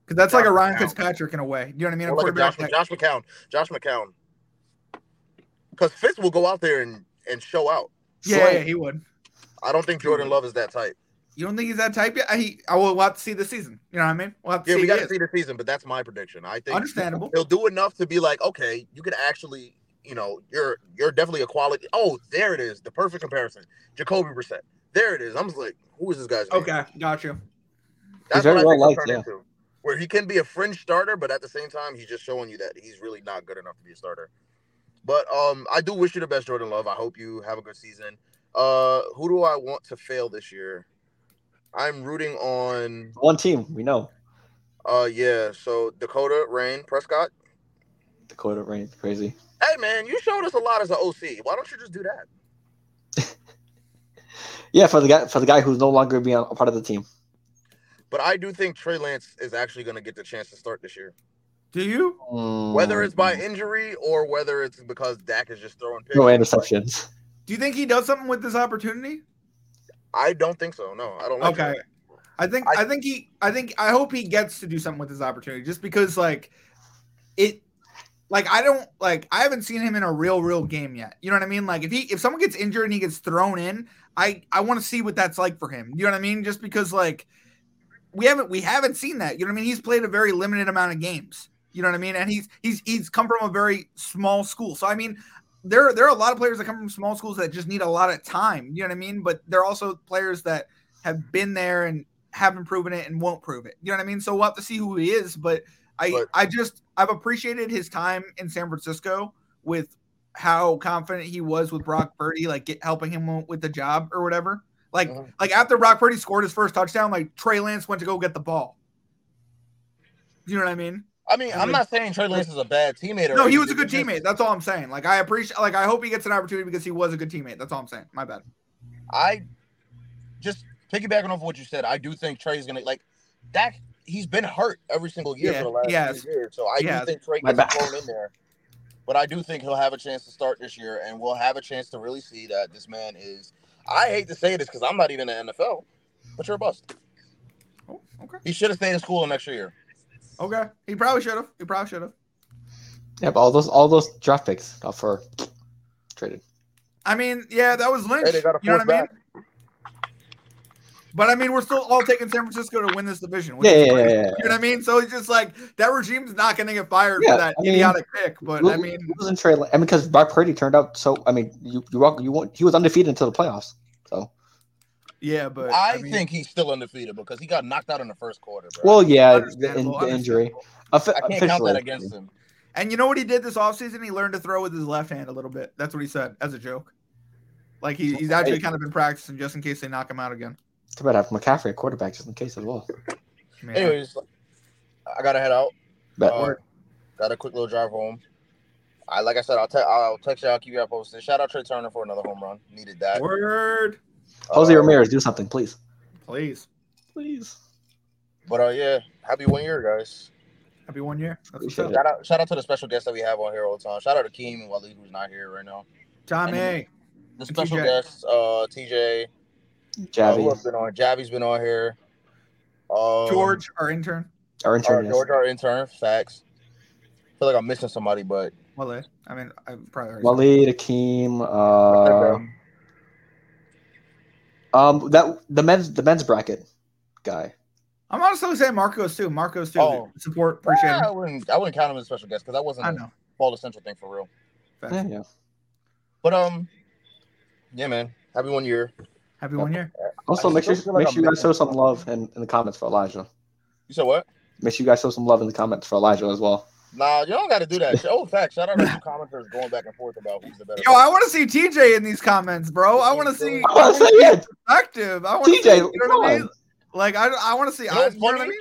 Because that's like a Ryan McCown. Fitzpatrick in a way. You know what I mean? Or like a Josh, Josh McCown. Josh McCown. Because Fitz will go out there and and show out. that- yeah, yeah, he would. I don't think Jordan Love is that type. You don't think he's that type yet? He, I will we'll have to see the season. You know what I mean? We'll have to Yeah, see. we got to see the season, but that's my prediction. I think Understandable. he'll do enough to be like, okay, you can actually, you know, you're you're definitely a quality. Oh, there it is, the perfect comparison. Jacoby Brissett. There it is. I'm just like, who is this guy's name? Okay, got you. That's very what I well think he'll liked, turn yeah. into. Where he can be a fringe starter, but at the same time, he's just showing you that he's really not good enough to be a starter. But um, I do wish you the best, Jordan Love. I hope you have a good season. Uh, who do I want to fail this year? I'm rooting on. One team, we know. Uh, yeah. So Dakota Rain Prescott. Dakota Rain, crazy. Hey man, you showed us a lot as an OC. Why don't you just do that? <laughs> Yeah, for the guy for the guy who's no longer being a part of the team. But I do think Trey Lance is actually going to get the chance to start this year. Do you? Whether it's by Mm, injury or whether it's because Dak is just throwing picks. no interceptions. Do you think he does something with this opportunity? I don't think so. No, I don't like Okay. it. I think I- I, think he I think I hope he gets to do something with his opportunity just because like it like I don't like I haven't seen him in a real real game yet. You know what I mean? Like if he if someone gets injured and he gets thrown in, I I want to see what that's like for him. You know what I mean? Just because like we haven't we haven't seen that. You know what I mean? He's played a very limited amount of games. You know what I mean? And he's he's he's come from a very small school. So I mean, there there are a lot of players that come from small schools that just need a lot of time. You know what I mean? But there are also players that have been there and haven't proven it and won't prove it. You know what I mean? So we'll have to see who he is. But I But- I just I've appreciated his time in San Francisco with how confident he was with Brock Purdy, like get, helping him with the job or whatever. Like Mhm. like after Brock Purdy scored his first touchdown, like Trey Lance went to go get the ball. You know what I mean? I mean, I'm like- not saying Trey Lance is a bad teammate. Or No, he was a good it's just- teammate. That's all I'm saying. Like I appreciate like I hope he gets an opportunity because he was a good teammate. That's all I'm saying. My bad. I just piggybacking off what you said. I do think Trey's gonna like Dak. He's been hurt every single year Yeah, for the last he few years, so I He has. do think Trey My gets thrown in there. But I do think he'll have a chance to start this year, and we'll have a chance to really see that this man is. I hate to say this because I'm not even in the NFL, but you're a bust. Oh, okay. He should have stayed in school the next year. Okay. He probably should have. He probably should have. Yeah, but all those all those draft picks got for traded. I mean, yeah, that was Lynch. Hey, they got a you know fourth what I mean? back. But I mean, we're still all taking San Francisco to win this division. which Yeah, is yeah, yeah, yeah. You know what I mean? So it's just like that regime's not going to get fired Yeah, for that I mean, idiotic pick. But I mean, it wasn't Trey. I mean, because Brock Purdy turned out so. I mean, you you walk, you want he was undefeated until the playoffs. So yeah, but I, mean, think he's still undefeated because he got knocked out in the first quarter. Bro. well, yeah, the, in, the injury. understandable. Offi- I can't count that against him. And you know what he did this offseason? He learned to throw with his left hand a little bit. That's what he said as a joke. Like he, he's actually kind of been practicing just in case they knock him out again. Too bad I have McCaffrey at quarterback just in case as well. Man. Anyways, I gotta head out. But Uh, got a quick little drive home. I like I said, I'll, te- I'll text you. I'll keep you up posted. Shout out Trea Turner for another home run. Needed that. Word, Jose Uh, Ramirez, do something, please. please. Please. But uh, yeah, happy one year, guys. Happy one year. That's what's Appreciate up. it. Shout out, shout out to the special guests that we have on here all the time. Shout out to Keem and Waleed, who's not here right now. Tommy, The And special TJ. guests, uh, TJ, who Javi, else been on? Javi's been on here. Um, George, our intern. our our, intern. yes. George, our intern. Facts. feel like I'm missing somebody, but Wale. I mean, I probably already Waleed, Akeem, um, um, that the men's the men's bracket guy. I'm honestly saying Marcos too. Marcos too. Oh. Support, appreciate I wouldn't. I wouldn't count him as a special guest because that wasn't I a know. Baller Central thing for real. Yeah, yeah. But um, yeah, man. Happy one year. Happy one year. Also, make sure like make sure you guys show some love in, in the comments for Elijah. You said what? Make sure you guys show some love in the comments for Elijah as well. Nah, you don't got to do that. Oh, <laughs> fact. Shout out to some commenters going back and forth about who's the better. Yo, I want to see TJ in these comments, bro. I want to see <laughs> I want to say it, perspective. I want to TJ. see, you know what I mean? Like I, I want to see. You know I, you know what I mean?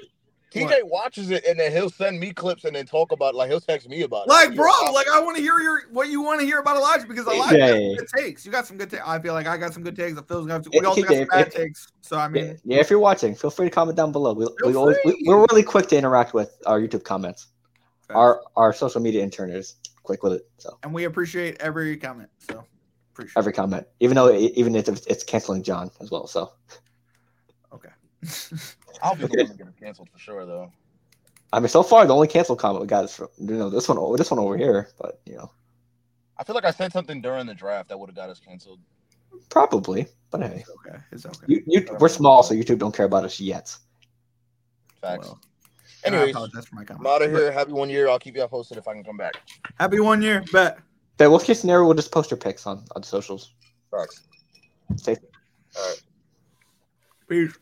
TJ watches it and then he'll send me clips and then talk about it. like he'll text me about it. Like, bro, like I want to hear your what you want to hear about Elijah because Elijah got some good takes. You got some good takes. I feel like I got some good takes. Phil's got. Yeah, We also got some bad if- takes. So I mean, yeah, if you're watching, feel free to comment down below. We, we always we, we're really quick to interact with our YouTube comments. Our our social media intern is quick with it. So and we appreciate every comment. So appreciate. every comment, even though even if it's, it's canceling John as well. So Okay. <laughs> I'll be the one to get it canceled for sure though. I mean, so far the only canceled comment we got is from you know this one oh, this one over here, but you know I feel like I said something during the draft that would have got us canceled. probably. But hey, It's okay. It's okay. you, you we're small, so YouTube don't care about us yet. Facts. Well, Anyways, apologize for my I'm comment. out of here. Happy one year. I'll keep you up posted if I can come back. Happy one year. Bet. But worst case scenario, we'll just post your pics on on socials. Facts. Stay- All right. Peace.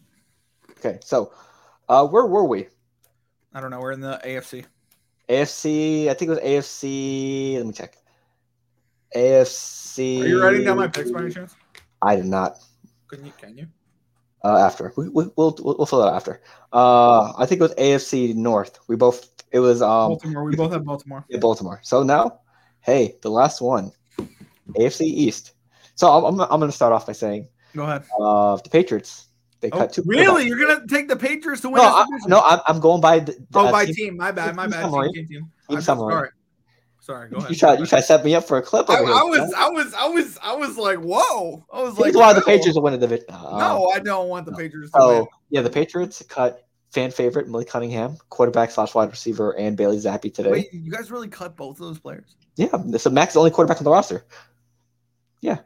Okay, so uh, where were we? I don't know. We're in the AFC. AFC. I think it was AFC. Let me check. AFC. Are you writing down my picks by any chance? I did not. Can you? Can you? Uh, after we, we, we'll we'll fill it out after. Uh, I think it was AFC North. We both. It was um Baltimore. We both have Baltimore. in Baltimore. So now, hey, the last one, AFC East. So I'm I'm, I'm going to start off by saying Go ahead. uh, the Patriots They Oh, cut two. really? You're gonna take the Patriots to win No, I, no I'm, I'm going by. The, Oh, uh, by team- team. My bad. My bad. summary. Team, team, team. Summary. Sorry. Sorry. Go ahead. You try, you try to set me up for a clip I, here. I was, man. I was, I was, I was like, whoa! I was like, why the. Patriots win the division. Uh, No, I don't want the Patriots to So win. yeah, the Patriots cut fan favorite Malik Cunningham, quarterback slash wide receiver, and Bailey Zappe today. Wait, you guys really cut both of those players? Yeah, so Max is the only quarterback on the roster. Yeah.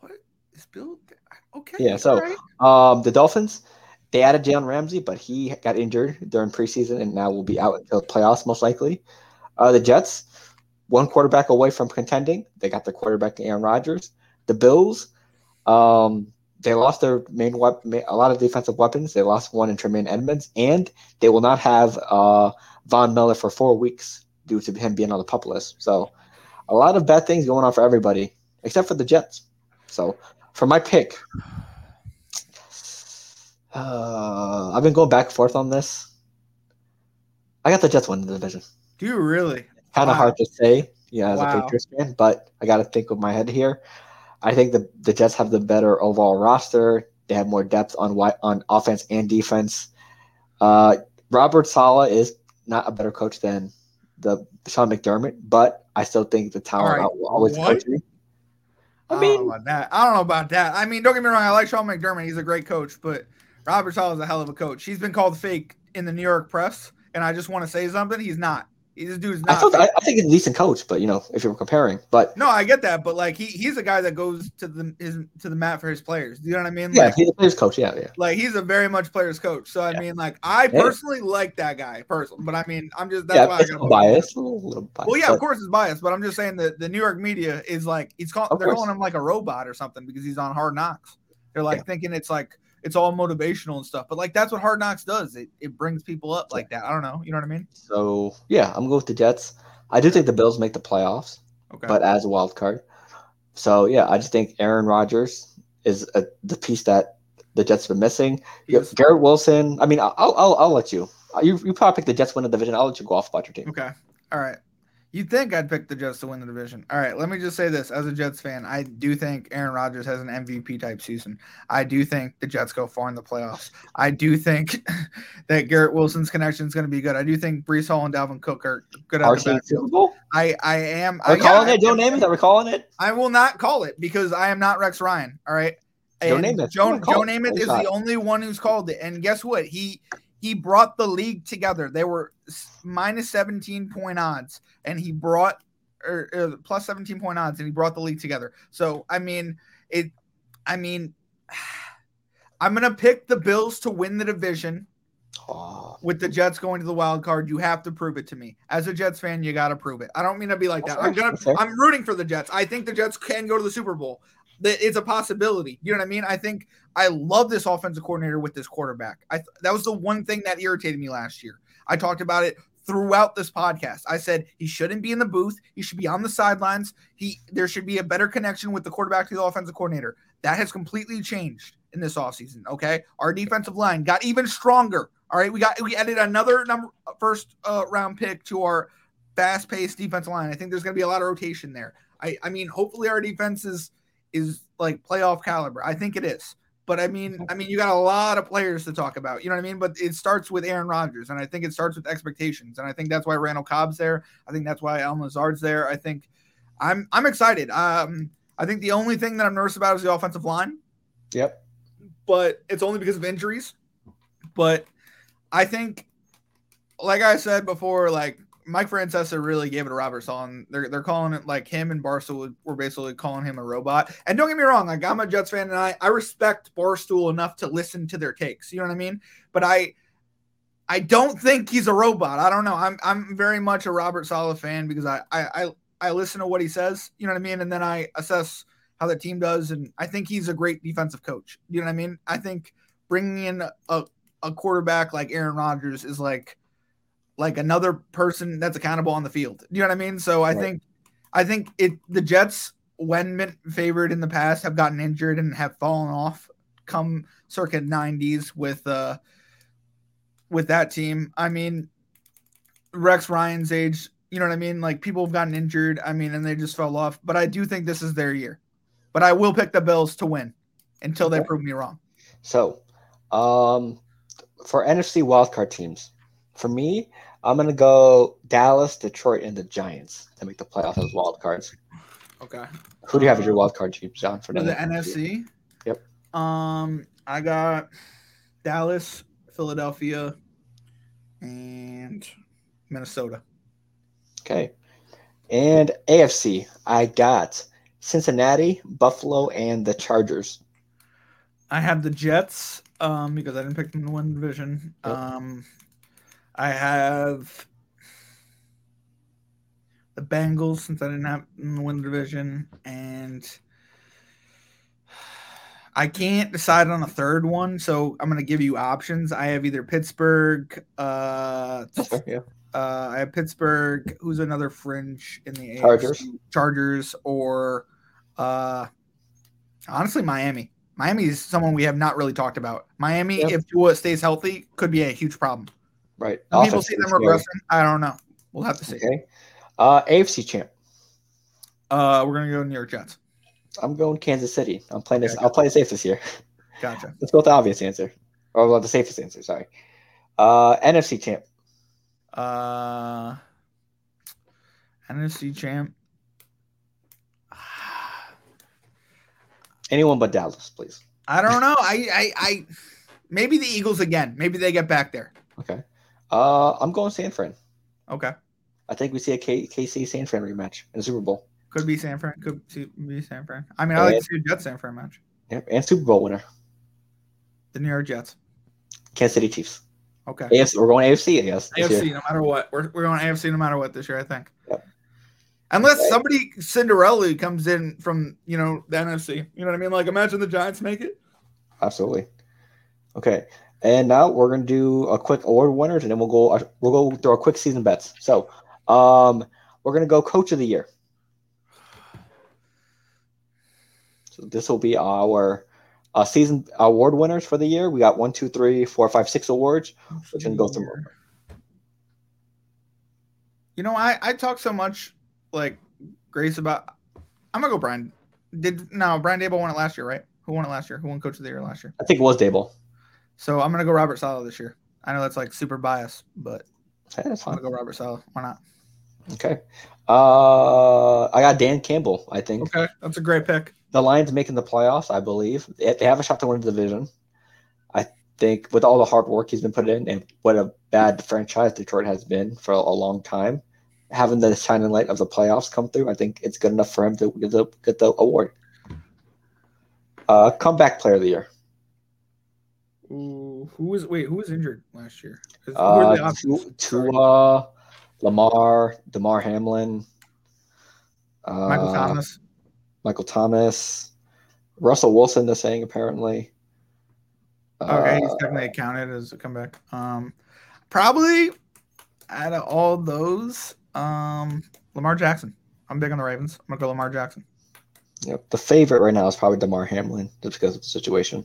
What is Bill? Okay. Yeah, so- right. Um, the Dolphins, they added Jalen Ramsey, but he got injured during preseason and now will be out until playoffs most likely. Uh, the Jets, one quarterback away from contending. They got their quarterback Aaron Rodgers. The Bills, um, they lost their main weapon, a lot of defensive weapons. They lost one in Tremaine Edmunds, and they will not have uh, Von Miller for four weeks due to him being on the pup list. So, a lot of bad things going on for everybody except for the Jets. So, for my pick, uh, I've been going back and forth on this. I got the Jets winning the division. Do you really? Kind of Wow. hard to say, yeah, as Wow. a Patriots fan, but I got to think with my head here. I think the the Jets have the better overall roster. They have more depth on on offense and defense. Uh, Robert Saleh is not a better coach than the Sean McDermott, but I still think the talent right, always what? coaching. I, mean, I don't know about that. I don't know about that. I mean, don't get me wrong. I like Sean McDermott. He's a great coach, but Robert Saleh is a hell of a coach. He's been called fake in the New York press, and I just want to say something. He's not. This dude's I, not. thought. I, I think he's a decent coach, but you know, if you're comparing, but no, I get that, but like he, he's a guy that goes to the his to the mat for his players. Do you know what I mean? yeah, he's a players coach. Yeah, yeah. like he's a very much players coach. So I Yeah. mean, like I Yeah. personally like that guy personally, but I mean, I'm just that's yeah, why I it's got a bias, a little, little bias. Well, yeah, but- of course it's biased, but I'm just saying that the New York media is like he's call, Of they're course. calling him like a robot or something because he's on Hard Knocks. They're like thinking it's like it's all motivational and stuff, but like that's what Hard Knocks does. It it brings people up like that. I don't know. You know what I mean? So yeah, I'm going with the Jets. I do think the Bills make the playoffs, Okay. but as a wild card. So yeah, I just think Aaron Rodgers is a, the piece that the Jets have been missing. Garrett Wilson. I mean, I'll, I'll I'll let you. You you probably pick the Jets win the division. I'll let you go off about your team. okay. All right. You'd think I'd pick the Jets to win the division. All right, let me just say this. As a Jets fan, I do think Aaron Rodgers has an MVP type season. I do think the Jets go far in the playoffs. I do think <laughs> that Garrett Wilson's connection is going to be good. I do think Breece Hall and Dalvin Cook are good at the Super. Bowl. I, I am. Are I, calling yeah, it? Joe I- Namath? Are we calling it? I will not call it because I am not Rex Ryan. All right. Joe Namath. Joe, Come on, call Joe it. Namath is the only one who's called it. And guess what? He he brought the league together. They were minus 17 point odds, and he brought or, or plus 17 point odds, and he brought the league together. So I mean, it. I mean, <sighs> I'm gonna pick the Bills to win the division Oh, with the Jets going to the wild card, you have to prove it to me. As a Jets fan, you got to prove it. I don't mean to be like that. I'm gonna. I'm rooting for the Jets. I think the Jets can go to the Super Bowl. That it's a possibility. You know what I mean? I think I love this offensive coordinator with this quarterback. I that was the one thing that irritated me last year. I talked about it throughout this podcast. I said he shouldn't be in the booth. He should be on the sidelines. He there should be a better connection with the quarterback to the offensive coordinator. That has completely changed in this offseason. Okay. Our defensive line got even stronger. All right. We got we added another number first uh, round pick to our fast paced defensive line. I think there's gonna be a lot of rotation there. I, I mean, hopefully our defense is is like playoff caliber. I think it is. But I mean, I mean, you got a lot of players to talk about. You know what I mean? But it starts with Aaron Rodgers, and I think it starts with expectations. And I think that's why Randall Cobb's there. I think that's why Allen Lazard's there. I think I'm I'm excited. Um, I think the only thing that I'm nervous about is the offensive line, yep. but it's only because of injuries. But I think, like I said before, like Mike Francesa really gave it to Robert Saleh. They're they're calling it like him and Barstool were basically calling him a robot. And don't get me wrong, like I'm a Jets fan and I I respect Barstool enough to listen to their takes. You know what I mean? But I I don't think he's a robot. I don't know. I'm I'm very much a Robert Saleh fan because I I I, I listen to what he says. You know what I mean? And then I assess how the team does, and I think he's a great defensive coach. You know what I mean? I think bringing in a a quarterback like Aaron Rodgers is like like another person that's accountable on the field. You know what I mean? So I Right. think I think it the Jets when favored in the past have gotten injured and have fallen off come circa 90s with uh with that team. I mean Rex Ryan's age, you know what I mean? Like people have gotten injured, I mean, and they just fell off. But I do think this is their year. But I will pick the Bills to win until they Okay. prove me wrong. So Um, for NFC wildcard teams, for me, I'm gonna go Dallas, Detroit, and the Giants to make the playoffs as wild cards. Okay. Who do you have as your wild card team, John? For For the NFC. Yep. Um, I got Dallas, Philadelphia, and Minnesota. Okay. And AFC, I got Cincinnati, Buffalo, and the Chargers. I have the Jets um, because I didn't pick them to win the division. Yep. Um, I have the Bengals since I didn't have win the division, and <sighs> I can't decide on a third one. So I'm going to give you options. I have either Pittsburgh. Uh, <laughs> yeah. uh, I have Pittsburgh. Who's another fringe in the Chargers. AFC? Chargers, or uh, honestly, Miami. Miami is someone we have not really talked about. Miami, Yep. if Tua stays healthy, could be a huge problem. Right. Some people see them regressing. I don't know. We'll have to see. Okay. Uh, AFC champ. Uh, we're gonna go New York Jets. I'm going Kansas City. I'm playing this. Okay. I'll play it safe this year. Gotcha. <laughs> Let's go with the obvious answer, or well, the safest answer. Sorry. Uh, NFC champ. Uh, NFC champ. Anyone but Dallas, please. I don't know. I, I, I, maybe the Eagles again. Maybe they get back there. Okay. Uh, I'm going San Fran. Okay. I think we see a K- KC San Fran rematch in the Super Bowl. Could be San Fran. Could be San Fran. I mean, I like to see a Jets San Fran match. Yep. And Super Bowl winner, The New York Jets. Kansas City Chiefs. Okay. AFC. We're going AFC, I guess. AFC, no matter what. We're, we're going AFC no matter what this year, I think. Yep. Unless Okay. somebody Cinderella comes in from, you know, the NFC. You know what I mean? Like, imagine the Giants make it. Absolutely. Okay. And now we're gonna do a quick award winners, and then we'll go we'll go through our quick season bets. So, um, we're gonna go coach of the year. So this will be our uh, season award winners for the year. We got one, two, three, four, five, six awards. We can go through. You know, I I talk so much like Grace about. I'm gonna go Brian. Did no Brian Daboll won it last year, right? Who won it last year? Who won Coach of the Year last year? I think it was Daboll. So I'm gonna go Robert Saleh this year. I know that's like super biased, but that's I'm fine. gonna go Robert Saleh. Why not? Okay. Uh, I got Dan Campbell. I think Okay, that's a great pick. the Lions making the playoffs. I believe they they have a shot to win the division. I think with all the hard work he's been put in, and what a bad franchise Detroit has been for a long time, having the shining light of the playoffs come through, I think it's good enough for him to get the get the award. Uh, comeback player of the year. Ooh, who was wait? Who was injured last year? who are the Uh, Tua, Lamar, Damar Hamlin, uh, Michael Thomas. Michael Thomas, Russell Wilson. They're saying apparently. Okay, he's definitely counted as a comeback. Um, probably out of all those, um, Lamar Jackson. I'm big on the Ravens. I'm gonna go Lamar Jackson. Yep. The favorite right now is probably Damar Hamlin, just because of the situation.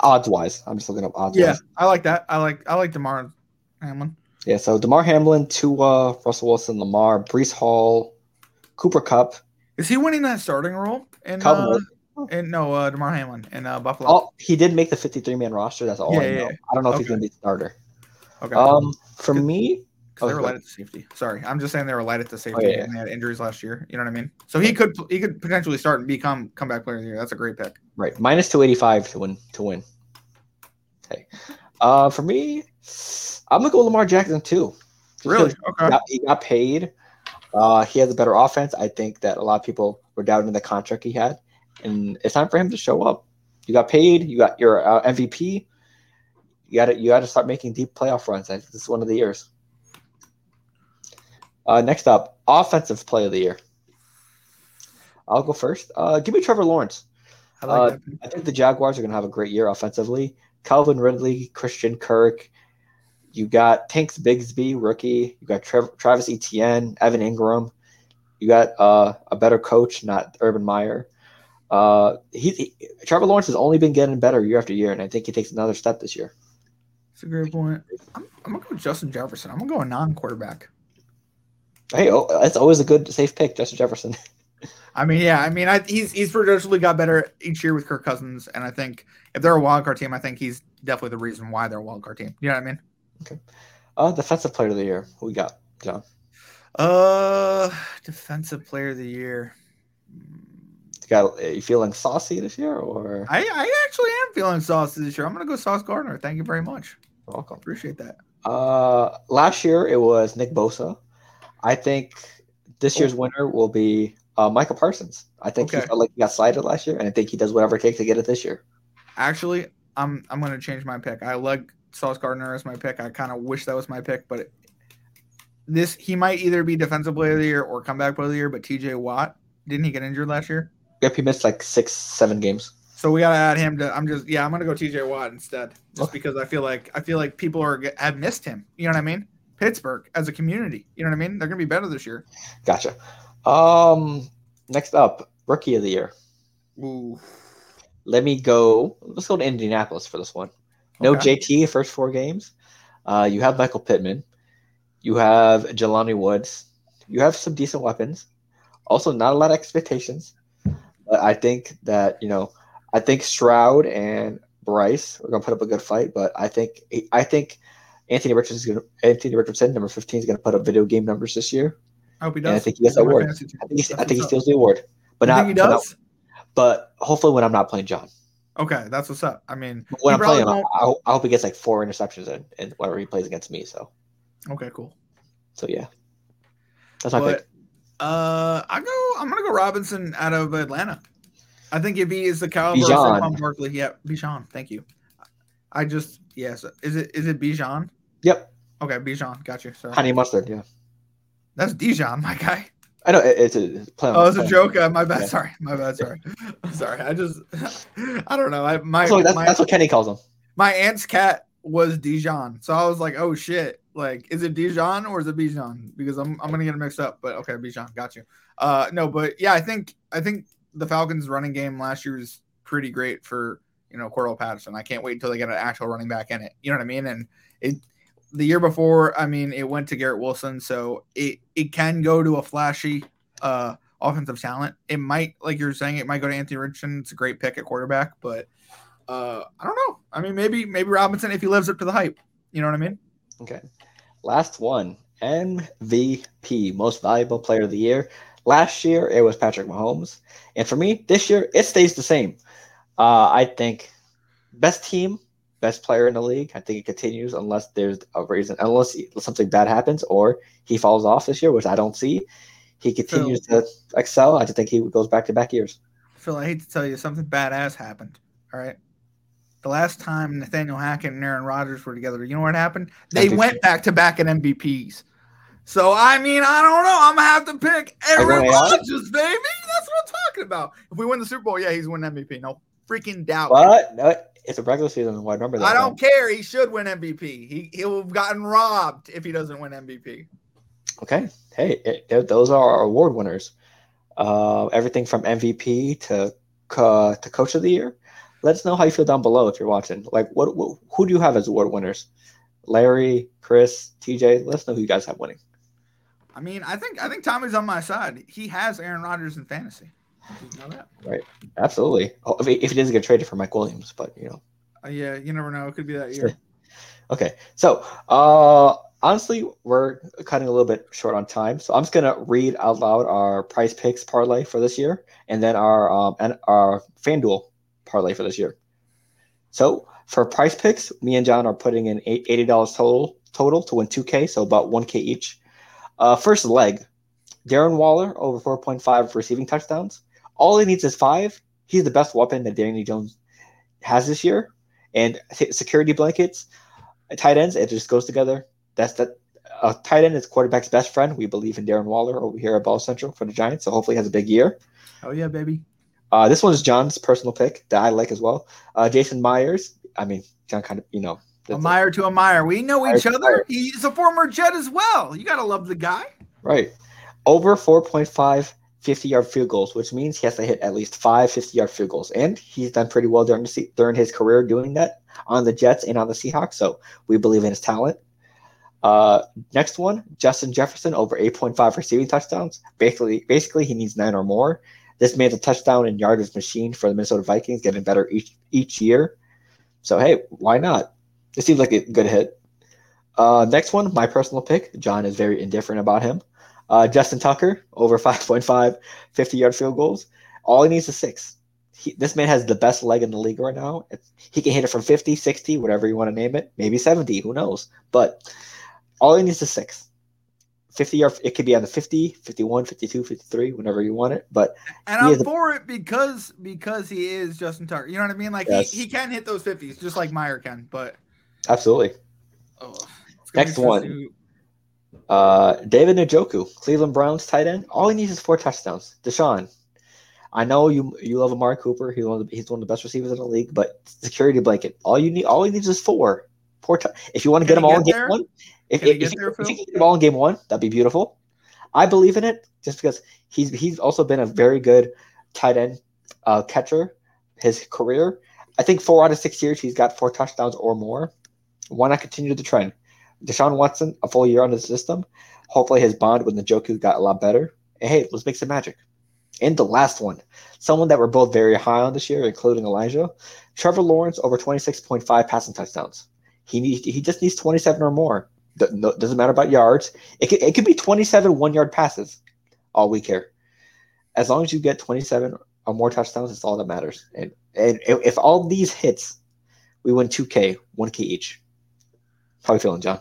Odds wise, I'm just looking up odds. Yeah. I like that. I like I like Damar Hamlin. Yeah. So Damar Hamlin, Tua, Russell Wilson, Lamar, Breece Hall, Cooper Kupp, Is he winning that starting role? Calvin uh, in no, uh, Damar Hamlin in uh, Buffalo. Oh, he did make the 53 man roster. That's all Yeah, I know. yeah. I don't know if he's going to be starter. okay, Um, for Good. 'Cause they oh, were light at the safety. Sorry, I'm just saying they were light at the safety Oh, yeah, and they had injuries last year. You know what I mean? So he could he could potentially start and become comeback player of the year. That's a great pick. right, minus 285 to win. To win. Okay. Uh, for me, I'm gonna go Lamar Jackson too. Really? Okay. He got, he got paid. Uh, he has a better offense. I think that a lot of people were doubting the contract he had, and it's time for him to show up. You got paid. You got your uh, MVP. You got to you got to start making deep playoff runs. I think this is one of the years. Uh, next up, offensive play of the year. I'll go first. Uh, give me Trevor Lawrence. I like Uh, that. I think the Jaguars are going to have a great year offensively. Calvin Ridley, Christian Kirk. You got Tanks Bigsby, rookie. You got Trev- Travis Etienne, Evan Engram. You got uh, a better coach, not Urban Meyer. Uh, he, he- Trevor Lawrence has only been getting better year after year, and I think he takes another step this year. That's a great point. I'm, I'm gonna go Justin Jefferson. I'm gonna go a non-quarterback. Hey, oh, that's always a good safe pick, Justin Jefferson. <laughs> I mean, yeah, I mean, I, he's he's progressively got better each year with Kirk Cousins, and I think if they're a wild card team, I think he's definitely the reason why they're a wild card team. You know what I mean? Uh, defensive player of the year. Who we got, John? Uh, defensive player of the year. You got are you feeling saucy this year, or I, I actually am feeling saucy this year. I'm gonna go Sauce Gardner. Thank you very much. welcome? Appreciate that. Uh, last year it was Nick Bosa. I think this year's winner will be uh, Michael Parsons. I think he felt like he got slighted last year, and I think he does whatever it takes to get it this year. Actually, I'm I'm gonna change my pick. I like Sauce Gardner as my pick. I kind of wish that was my pick, but it, this he might either be defensive player of the year or comeback player of the year. But T.J. Watt didn't he get injured last year? Yep, he missed like six, seven games. So we gotta add him to. I'm just yeah. I'm gonna go T.J. Watt instead, just Okay. because I feel like I feel like people are have missed him. You know what I mean? Pittsburgh as a community. You know what I mean? They're gonna be better this year. Gotcha. Um, next up, rookie of the year. Ooh. Let me go. Let's go to Indianapolis for this one. No Okay. JT first four games. Uh, you have Michael Pittman. You have Jelani Woods. You have some decent weapons. Also, not a lot of expectations. But I think that you know, I think Stroud and Bryce are gonna put up a good fight. But I think I think Anthony Richardson Anthony Richardson, number fifteen, is gonna put up video game numbers this year. I hope he And I think he gets the award. I think he, I think he steals the award. But You not, he but does? but hopefully when I'm not playing John. Okay, that's what's up. I mean, When I'm playing, him, I, I hope- I hope he gets like four interceptions in, in whenever he plays against me. So, okay, cool. so yeah, that's my But pick. uh, I go. I'm gonna go Robinson out of Atlanta. I think if he is the caliber Bijan. of Saquon Barkley, yeah, Bijan. Thank you. I just yes. Is it is it Bijan? Yep, Okay, Bijan. Got you. Sorry. honey mustard. Yeah, That's Dijon, my guy. I know it's a it's a play on- Oh, it's a joke. Uh, my bad. Yeah. Sorry. My bad. Sorry. I'm <laughs> sorry. I just <laughs> I don't know. I my That's what, that's, my, that's what Kenny calls him. my aunt's cat was Dijon, so I was like, oh shit. Like, is it Dijon or is it Bijan? Because I'm I'm gonna get it mixed up. But okay, Bijan. Got you. Uh, no, but yeah, I think I think the Falcons' running game last year was pretty great for you know Cordarrelle Patterson. I can't wait until they get an actual running back in it. You know what I mean? And it the year before, I mean, it went to Garrett Wilson, so it it can go to a flashy uh offensive talent. It might, like you're saying, it might go to Anthony Richardson. It's a great pick at quarterback, but uh I don't know. I mean, maybe maybe Robinson if he lives up to the hype. You know what I mean? Okay, last one MVP, most valuable player of the year. Last year it was Patrick Mahomes, and for me this year it stays the same. Uh, I think best team, best player in the league. I think it continues unless there's a reason, unless something bad happens or he falls off this year, which I don't see. He continues to excel. I just think he goes back to back years. Phil, I hate to tell you, something badass happened. All right. The last time Nathaniel Hackett and Aaron Rodgers were together, you know what happened? They MVP. went back to back at MVPs. So I mean, I don't know. I'm gonna have to pick Aaron Rodgers, baby. That's what I'm talking about. If we win the Super Bowl, yeah, he's winning MVP. No freaking doubt. But no, it's a regular season. Remember that? I don't care. He should win MVP. He he'll have gotten robbed if he doesn't win MVP. Okay. Hey, it, it- those are our award winners. Uh, everything from MVP to co- to Coach of the Year. Let us know how you feel down below if you're watching. Like, what, what who do you have as award winners? Larry, Chris, TJ. Let us know who you guys have winning. I mean, I think I think Tommy's on my side. He has Aaron Rodgers in fantasy. That? Absolutely. Oh, if, he, if he doesn't get traded for Mike Williams, but you know. Uh, yeah, you never know. It could be that year. <laughs> Okay. So, uh, honestly, we're cutting a little bit short on time. So I'm just gonna read out loud our PrizePicks parlay for this year, and then our um and our FanDuel parlay for this year. So for PrizePicks, me and John are putting in eighty dollars total total to win two K, so about one K each. Uh, first leg, Darren Waller over four point five receiving touchdowns. All he needs is five. He's the best weapon that Danny Jones has this year, and security blankets tight ends, it just goes together. That's that. A tight end is quarterback's best friend. We believe in Darren Waller over here at Ball Central for the Giants, so hopefully he has a big year. Oh yeah, baby. Uh, this one is John's personal pick that I like as well. Uh, Jason Myers. I mean, John kind of, you know, A Meyer to a Meyer. We know each other. He's a former Jet as well. You gotta love the guy. right. Over 4.5 50 yard field goals, which means he has to hit at least five 50 yard field goals. And he's done pretty well during, the, during his career doing that on the Jets and on the Seahawks. So we believe in his talent. Uh, next one, Justin Jefferson over 8.5 receiving touchdowns. Basically, basically he needs nine or more. This man's a touchdown and yardage machine for the Minnesota Vikings, getting better each each year. So hey, why not? It seems like a good hit. Uh, next one, my personal pick. John is very indifferent about him. Uh, Justin Tucker, over <laughs> 5.5, 50 yard field goals. All he needs is six. He, this man has the best leg in the league right now. It's, he can hit it from 50, 60, whatever you want to name it, maybe 70, who knows. But all he needs is six. 50 yard, it could be on the 50, 51, 52, 53, whenever you want it. But and I'm for a, it because because he is Justin Tucker. You know what I mean? Like yes. he, he can hit those 50s just like Meyer can, but absolutely. Oh, Next one. Uh, David Njoku, Cleveland Browns tight end. All he needs is four touchdowns. Deshaun, I know you you love Amari Cooper. He's one of the, he's one of the best receivers in the league. But security blanket. All you need all he needs is four. Four. T- if you want to get him all in game one, if, if, if, there, if you get them all in game one, that'd be beautiful. I believe in it just because he's he's also been a very good tight end uh, catcher his career. I think four out of six years he's got four touchdowns or more. Why not continue the trend? Deshaun Watson, a full year on the system. Hopefully his bond with Njoku got a lot better. And hey, let's make some magic. And the last one, someone that we're both very high on this year, including Elijah, Trevor Lawrence over 26.5 passing touchdowns. He needs, he just needs 27 or more. Doesn't matter about yards. It could, it could be 27 one yard passes. All we care. As long as you get 27 or more touchdowns, it's all that matters. And, and if all these hits, we win 2K, 1K each. How are you feeling, John?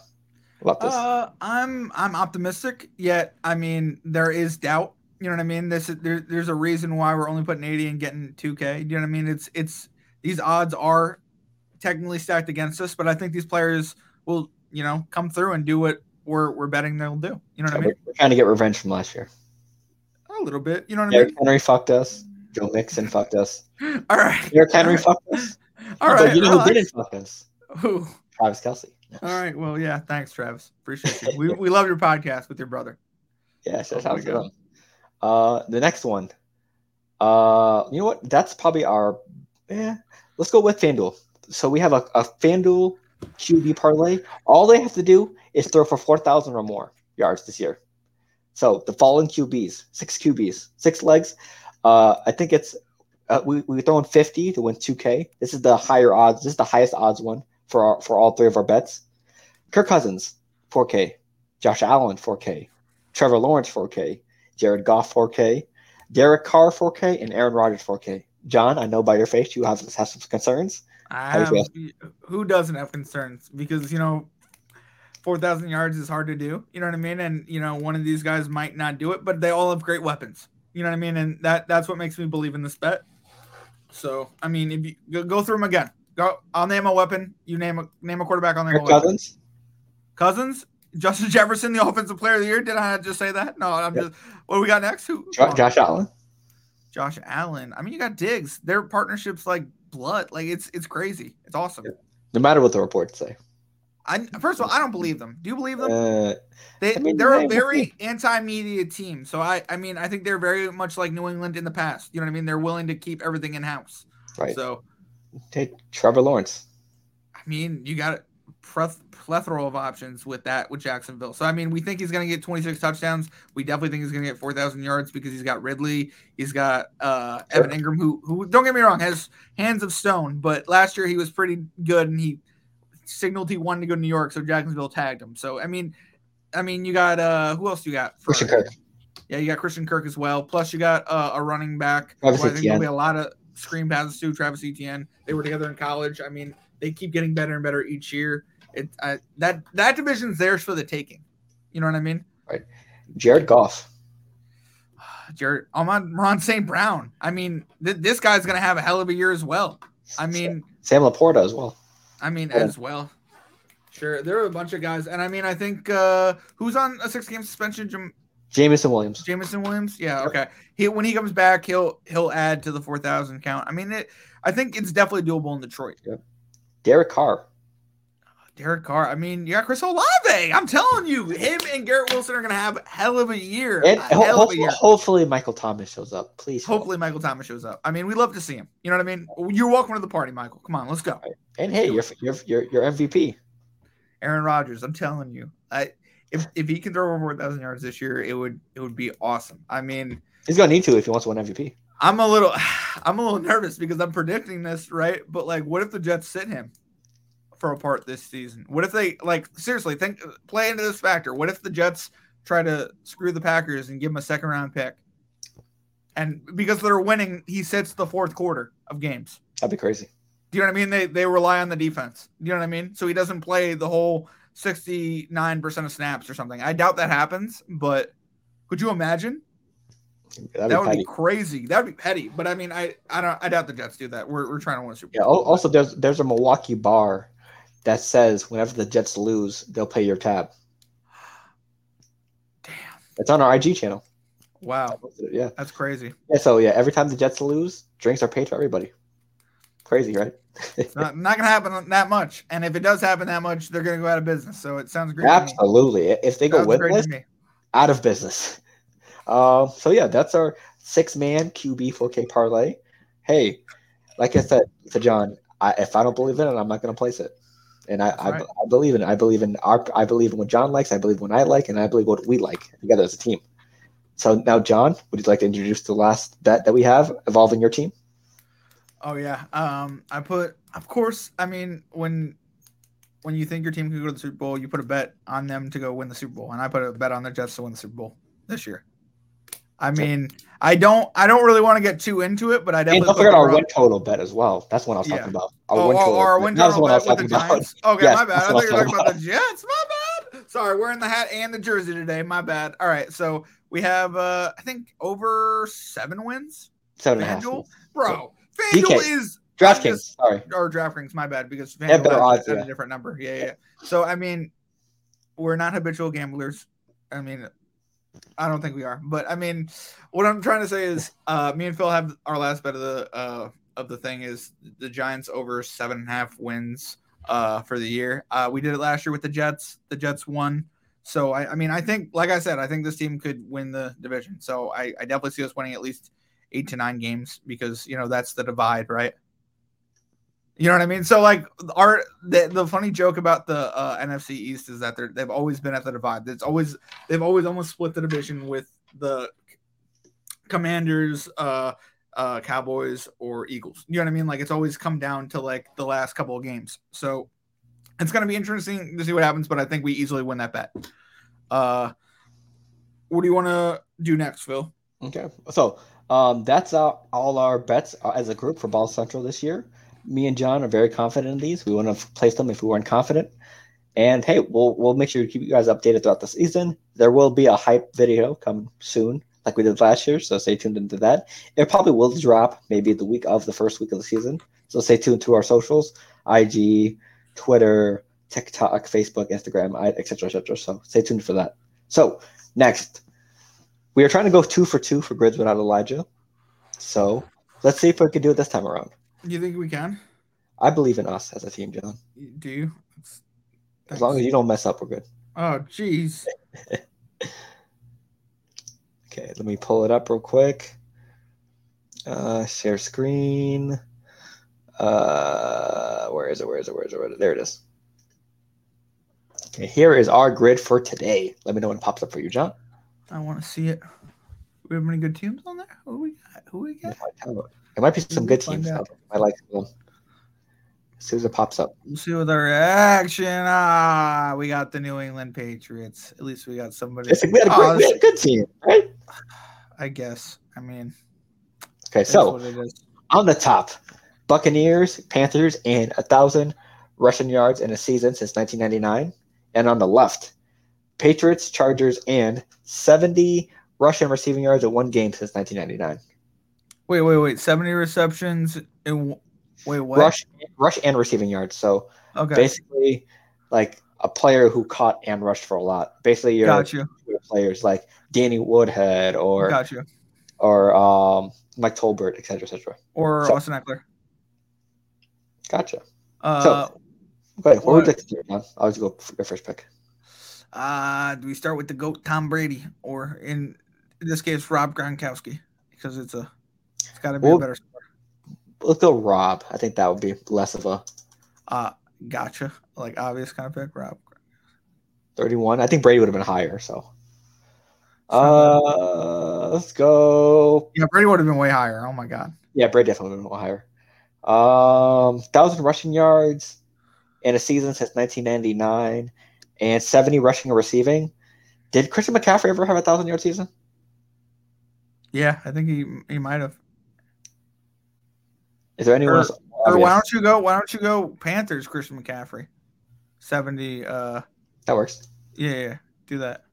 About this? Uh, I'm I'm optimistic. Yet, I mean, there is doubt. You know what I mean? This is there, there's a reason why we're only putting 80 and getting 2K. You know what I mean? It's it's these odds are technically stacked against us, but I think these players will you know come through and do what we're we're betting they'll do. You know what I mean? We're trying to get revenge from last year. A little bit. You know what Derrick I mean? Henry fucked us. Joe Mixon fucked us. <laughs> All right. Derrick Henry fucked us. <laughs> All right. You know who didn't fuck us? Who? Travis Kelce. <laughs> All right. Well, yeah. Thanks, Travis. Appreciate you. we, we <laughs> love your podcast with your brother. Yes, that's how it goes. Uh, the next one. Uh, you know what? That's probably our. Yeah. Let's go with FanDuel. So we have a, a FanDuel QB parlay. All they have to do is throw for four thousand or more yards this year. So the following QBs, six QBs, six legs. Uh, I think it's uh, we we throw in fifty to win two K. This is the higher odds. This is the highest odds one for our, for all three of our bets. Kirk Cousins, 4K. Josh Allen, 4K. Trevor Lawrence, 4K. Jared Goff, 4K. Derek Carr, 4K, and Aaron Rodgers, 4K. John, I know by your face you have, have some concerns. Have, um, who doesn't have concerns? Because, you know, 4,000 yards is hard to do. You know what I mean? And, you know, one of these guys might not do it, but they all have great weapons. You know what I mean? And that that's what makes me believe in this bet. So, I mean, if you go, go through them again, Go. I'll name a weapon. You name a name a quarterback. I'll name Kirk a weapon. Cousins. Cousins. Justin Jefferson, the offensive player of the year. Did I just say that? No, I'm yep. just. What do we got next? Who? Josh, Josh Allen. Josh Allen. I mean, you got Diggs. Their partnerships like blood. Like it's it's crazy. It's awesome. No matter what the reports say. I first of all, I don't believe them. Do you believe them? Uh, they I mean, they're a very anti-media team. So I I mean I think they're very much like New England in the past. You know what I mean? They're willing to keep everything in house. Right. So Take Trevor Lawrence. I mean, you got a plethora of options with that with Jacksonville. So I mean, we think he's going to get 26 touchdowns. We definitely think he's going to get 4,000 yards because he's got Ridley. He's got uh, Evan Engram, who who don't get me wrong has hands of stone, but last year he was pretty good and he signaled he wanted to go to New York, so Jacksonville tagged him. So I mean, I mean, you got uh, who else you got? For, Christian Kirk. Yeah, you got Christian Kirk as well. Plus, you got uh, a running back. I think there'll be a lot of screen passes to Travis Etienne. They were together in college. I mean, they keep getting better and better each year. It uh, that that division's theirs for the taking. You know what I mean? Right. Jared Goff. <sighs> Jared, Amon-Ra St. Brown. I mean, th- this guy's gonna have a hell of a year as well. I mean, Sam LaPorta as well. I mean, yeah. as well. Sure, there are a bunch of guys, and I mean, I think uh who's on a six-game suspension? Jam- Jameson Williams. Jameson Williams. Yeah. Okay. He when he comes back, he'll he'll add to the four thousand count. I mean, it. I think it's definitely doable in Detroit. Yep. Derek Carr. Ah, Derek Carr. I mean, you got Chris Olave. I'm telling you, him and Garrett Wilson are going to have a hell of a year. And ho- hopefully, year. hopefully, Michael Thomas shows up. Please. Hopefully, help. Michael Thomas shows up. I mean, we love to see him. You know what I mean? You're welcome to the party, Michael. Come on, let's go. And hey, you're, you're you're you're MVP. Aaron Rodgers. I'm telling you, I if if he can throw over 4,000 yards this year, it would it would be awesome. I mean, he's gonna need to if he wants to win MVP. I'm a little, <sighs> I'm a little nervous because I'm predicting this, right? But like, what if the Jets sit him for a part this season? What if they like seriously think play into this factor? What if the Jets try to screw the Packers and give him a second round pick? And because they're winning, he sits the fourth quarter of games. That'd be crazy. Do you know what I mean? They they rely on the defense. Do you know what I mean? So he doesn't play the whole 69% of snaps or something. I doubt that happens, but could you imagine? That'd that would be crazy. That would be petty. But I mean, I I don't I doubt the Jets do that. We're, we're trying to win a Super Yeah. Bowl. al- Also, there's there's a Milwaukee bar that says whenever the Jets lose, they'll pay your tab. <sighs> Damn. It's on our IG channel. Wow. Yeah. That's crazy. Yeah. So yeah, every time the Jets lose, drinks are paid to everybody. Crazy, right? It's not, not gonna happen that much. And if it does happen that much, they're gonna go out of business. So it sounds great. to. Absolutely. If they go winless, out of business. Um, so yeah, that's our six man QB 4K parlay. Hey, like I said to John, I, if I don't believe in it, I'm not going to place it. And I, I, right. I believe in it. I believe in our. I believe in what John likes. I believe in what I like, and I believe what we like together as a team. So now, John, would you like to introduce the last bet that we have involving your team? Oh yeah. Um, I put, of course. I mean, when when you think your team could go to the Super Bowl, you put a bet on them to go win the Super Bowl, and I put a bet on the Jets to win the Super Bowl this year. I mean, I don't, I don't really want to get too into it, but I And definitely don't put forget our win total bet as well. That's what I was Yeah. talking about. Our Oh, win oh, total. our win total what I was bet with the talking about. Giants. Okay, Yes, my bad. I thought you were talking was about the Jets. My bad. Sorry, we're the hat and the jersey today. My bad. All right, so we have, uh I think, over seven wins. Seven and a half. Bro. FanDuel is DraftKings. Sorry. or DraftKings. My bad, because FanDuel has odds, a- yeah. a different number. Yeah, yeah. yeah. So I mean, we're not habitual gamblers. I mean, I don't think we are. But I mean, what I'm trying to say is, uh, me and Phil have our last bet of the uh of the thing is the Giants over seven and a half wins uh for the year. Uh, we did it last year with the Jets. The Jets won. So I, I mean, I think, like I said, I think this team could win the division. So I, I definitely see us winning at least eight to nine games because you know that's the divide, right? You know what I mean? So like our the, the funny joke about the uh, NFC East is that they're they've always been at the divide. It's always they've always almost split the division with the Commanders, uh, uh, Cowboys, or Eagles. You know what I mean? Like it's always come down to like the last couple of games. So it's gonna be interesting to see what happens. But I think we easily win that bet. Uh, what do you want to do next, Phil? Okay, so um, that's our, all our bets uh, as a group for Baller Central this year. Me and John are very confident in these. We wouldn't have placed them if we weren't confident. And hey, we'll we'll make sure to keep you guys updated throughout the season. There will be a hype video coming soon, like we did last year. So stay tuned into that. It probably will drop maybe the week of the first week of the season. So stay tuned to our socials: IG, Twitter, TikTok, Facebook, Instagram, etc., etc. So stay tuned for that. So next, we are trying to go two for two for grids without Elijah. So let's see if we can do it this time around. You think we can? I believe in us as a team, John. Do you? As long as you don't mess up, we're good. Oh, jeez. <laughs> Okay, let me pull it up real quick. Uh, share screen. Uh, where is it? Where is it? Where is it? Where is it? There it is. Okay, here is our grid for today. Let me know when it pops up for you, John. I want to see it. We have any good teams on there? Who we got? Who we got? There might be some good teams. I like them. As soon as it pops up. We'll see what our reaction. Ah, we got the New England Patriots. At least we got somebody. It's, we, had a Oh, great, we had a good team, right? I guess. I mean, Okay, so it on the top, Buccaneers, Panthers, and a thousand rushing yards in a season since 1999. And on the left, Patriots, Chargers, and 70 rushing receiving yards in one game since 1999. Wait, wait, wait. Seventy receptions in. Wait, what? Rush, rush, and receiving yards. So Okay. basically, like a player who caught and rushed for a lot. Basically, your Got you. players like Danny Woodhead or Got you. or um, Mike Tolbert, et cetera, et cetera. Or So- Austin Ekeler. Uh, Gotcha. Okay, what would you like to do, man? I'll just go for your first pick. Uh, do we start with the goat Tom Brady, or in this case Rob Gronkowski, because it's a, it's got to be Well- a better. score. Let's go Rob. I think that would be less of a Uh, gotcha. Like obvious kind of pick, Rob. 31. I think Brady would have been higher. So, uh, let's go. Yeah, Brady would have been way higher. Oh my god. Yeah, Brady definitely would have been higher. Um, thousand rushing yards in a season since 1999, and 70 rushing and receiving. Did Christian McCaffrey ever have a thousand yard season? Yeah, I think he he might have. Is there anyone Or- else? Or why don't you go? Why don't you go Panthers? Christian McCaffrey, seventy. Uh, That works. yeah, yeah, do that.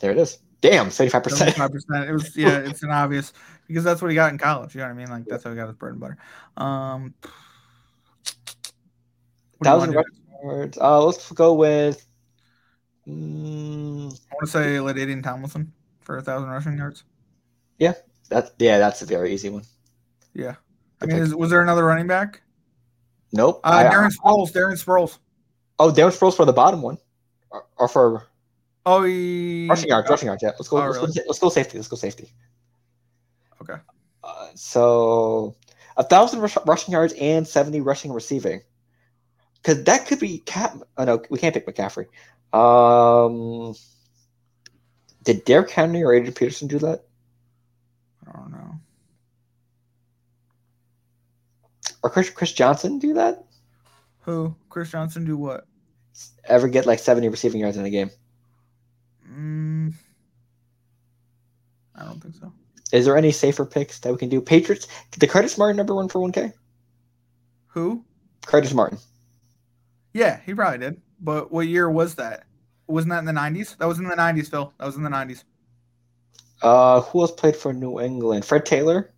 There it is. Damn, 75%. Seventy-five percent. It was yeah. It's an obvious because that's what he got in college. You know what I mean? Like that's how he got his bread and butter. Um, <sniffs> what do you Thousand yards. Uh, let's go with. Mm, I want to say LaDainian Tomlinson for a thousand rushing yards. Yeah that's yeah, that's a very easy one. Yeah. I mean, is, was there another running back? Nope. Uh, I- Darren Sproles. Darren Sproles. oh, Darren Sproles for the bottom one, or, or for Oh, he rushing yards. Rushing yards. Yeah. Let's go. Oh, let's, really? go let's go safety. Let's go safety. Okay. Uh, so a thousand rush, rushing yards and seventy rushing receiving, because that could be Cap. Oh no, we can't pick McCaffrey. Um, did Derrick Henry or Adrian Peterson do that? I don't know. Or Chris Chris Johnson do that? Who? Chris Johnson do what? Ever get like seventy receiving yards in a game? Mm, I don't think so. Is there any safer picks that we can do? Patriots. The Curtis Martin number one for one K. Who? Curtis Martin. Yeah, he probably did. But what year was that? Wasn't that in the nineties? That was in the nineties, Phil. That was in the nineties. Uh, who else played for New England? Fred Taylor.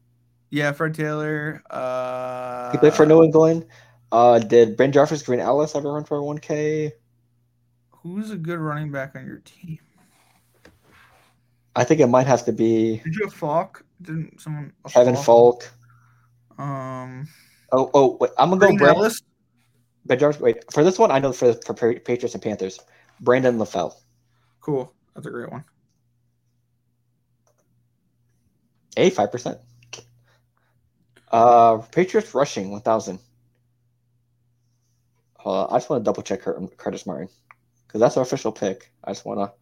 Yeah, Fred Taylor. Uh, He played for New England. Uh, did BenJarvus Green Ellis ever run for one K? Who's a good running back on your team? I think it might have to be Did you have Faulk? Didn't someone? Kevin Faulk. Um, Oh, oh, wait, I'm gonna go Green Brand- Ellis. Ben Wait, for this one, I know for for Patriots and Panthers, Brandon LaFell. Cool. That's a great one. A five percent. Uh, Patriots rushing one thousand. Hold on, I just want to double check Curtis Martin because that's our official pick. I just want to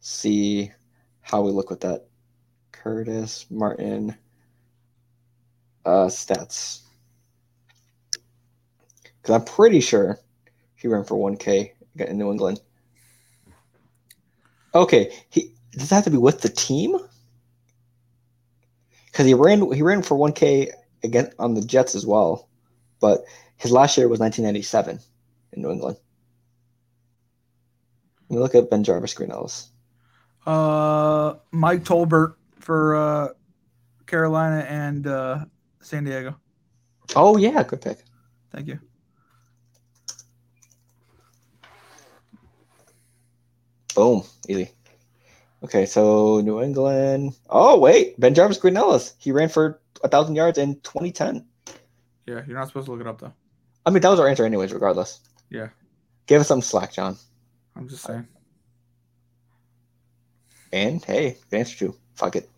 see how we look with that. Curtis Martin uh, stats because I'm pretty sure he ran for one K in New England. Okay, he does that have to be with the team? because he ran he ran for 1K again on the Jets as well, but his last year was 1997 in New England. Let me look at BenJarvus Green. Uh, Mike Tolbert for uh, Carolina and uh, San Diego. Oh yeah, good pick. Thank you. Boom, easy. Okay, so New England. Oh wait, BenJarvus Green Ellis. He ran for a thousand yards in 2010. Yeah, you're not supposed to look it up though. I mean, that was our answer anyways, regardless. Yeah. Give us some slack, John. I'm just saying. And hey, good answer too. Fuck it.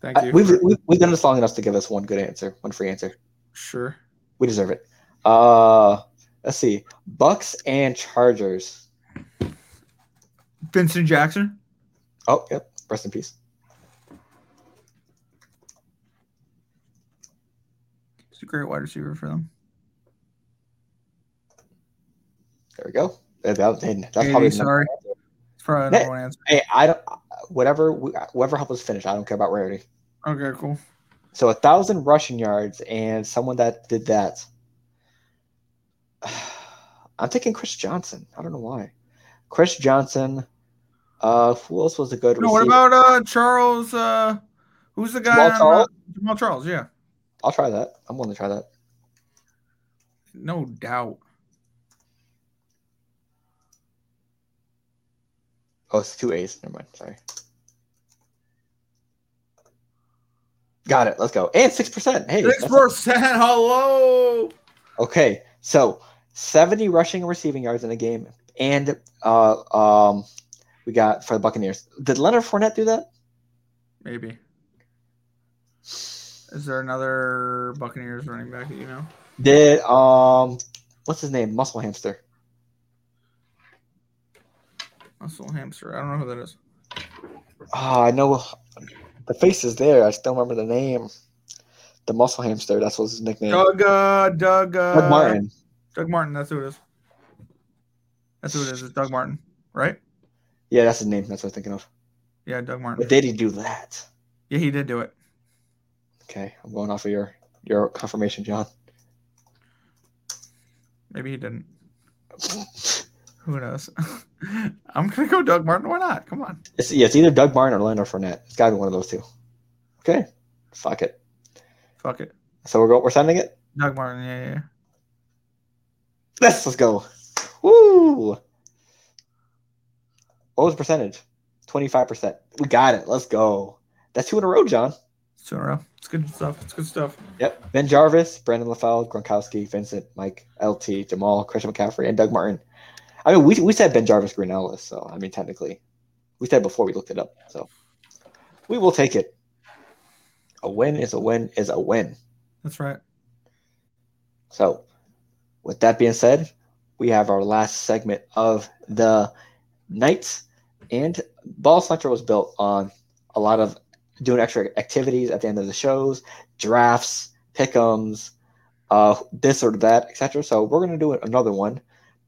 Thank I- you. we've, we've we've done this long enough to give us one good answer, one free answer. sure. We deserve it. Uh, let's see. Bucks and Chargers. Vincent Jackson. Oh, yep. Rest in peace. He's a great wide receiver for them. There we go. That, that, that's Hey, probably the number sorry. One answer. It's Hey. one answer. Hey, I don't. Whatever, whoever helps us finish. I don't care about rarity. Okay, cool. So a thousand rushing yards and someone that did that. <sighs> I'm thinking Chris Johnson. I don't know why. Chris Johnson. Uh, who else was a good No, what about uh Charles? Uh, who's the guy? Jamaal Charles? Jamaal Charles. Yeah, I'll try that. I'm willing to try that. no doubt. Oh, it's two A's. Never mind. Sorry. Got it. Let's go. And six percent. Hey. Six percent. Hello. Okay, so seventy rushing and receiving yards in a game, and uh, um, we got for the Buccaneers. Did Leonard Fournette do that? Maybe. Is there another Buccaneers running back that you know? Did um, what's his name? Muscle Hamster. Muscle hamster. I don't know who that is. Oh, I know the face is there. I still remember the name. The Muscle Hamster. That's what his nickname. Doug. Uh, Doug. Uh, Doug Martin. Doug Martin. That's who it is. That's who it is. It's Doug Martin, right? Yeah, that's his name. That's what I'm thinking of. Yeah, Doug Martin. But did he do that? Yeah, he did do it. Okay, I'm going off of your your confirmation, John. Maybe he didn't. <laughs> Who knows? <laughs> I'm gonna go Doug Martin. Why not? Come on. It's, yeah, it's either Doug Martin or Leonard Fournette. It's got to be one of those two. Okay, fuck it. Fuck it. So we're go, we're sending it. Doug Martin. Yeah, yeah. yeah. Let's let's go. Woo! What was the percentage? Twenty five percent. We got it. Let's go. That's two in a row, John. It's two in a row. It's good stuff. It's good stuff. Yep. BenJarvus, Brandon LaFell, Gronkowski, Vincent, Mike, LT, Jamaal, Christian McCaffrey, and Doug Martin. I mean, we, we said BenJarvus, Green Ellis, so I mean, technically, we said before we looked it up. So we will take it. A win is a win is a win. That's right. So, with that being said, we have our last segment of the night. And Baller Central was built on a lot of doing extra activities at the end of the shows, drafts, pickums, uh, this or that, etc. So we're going to do another one,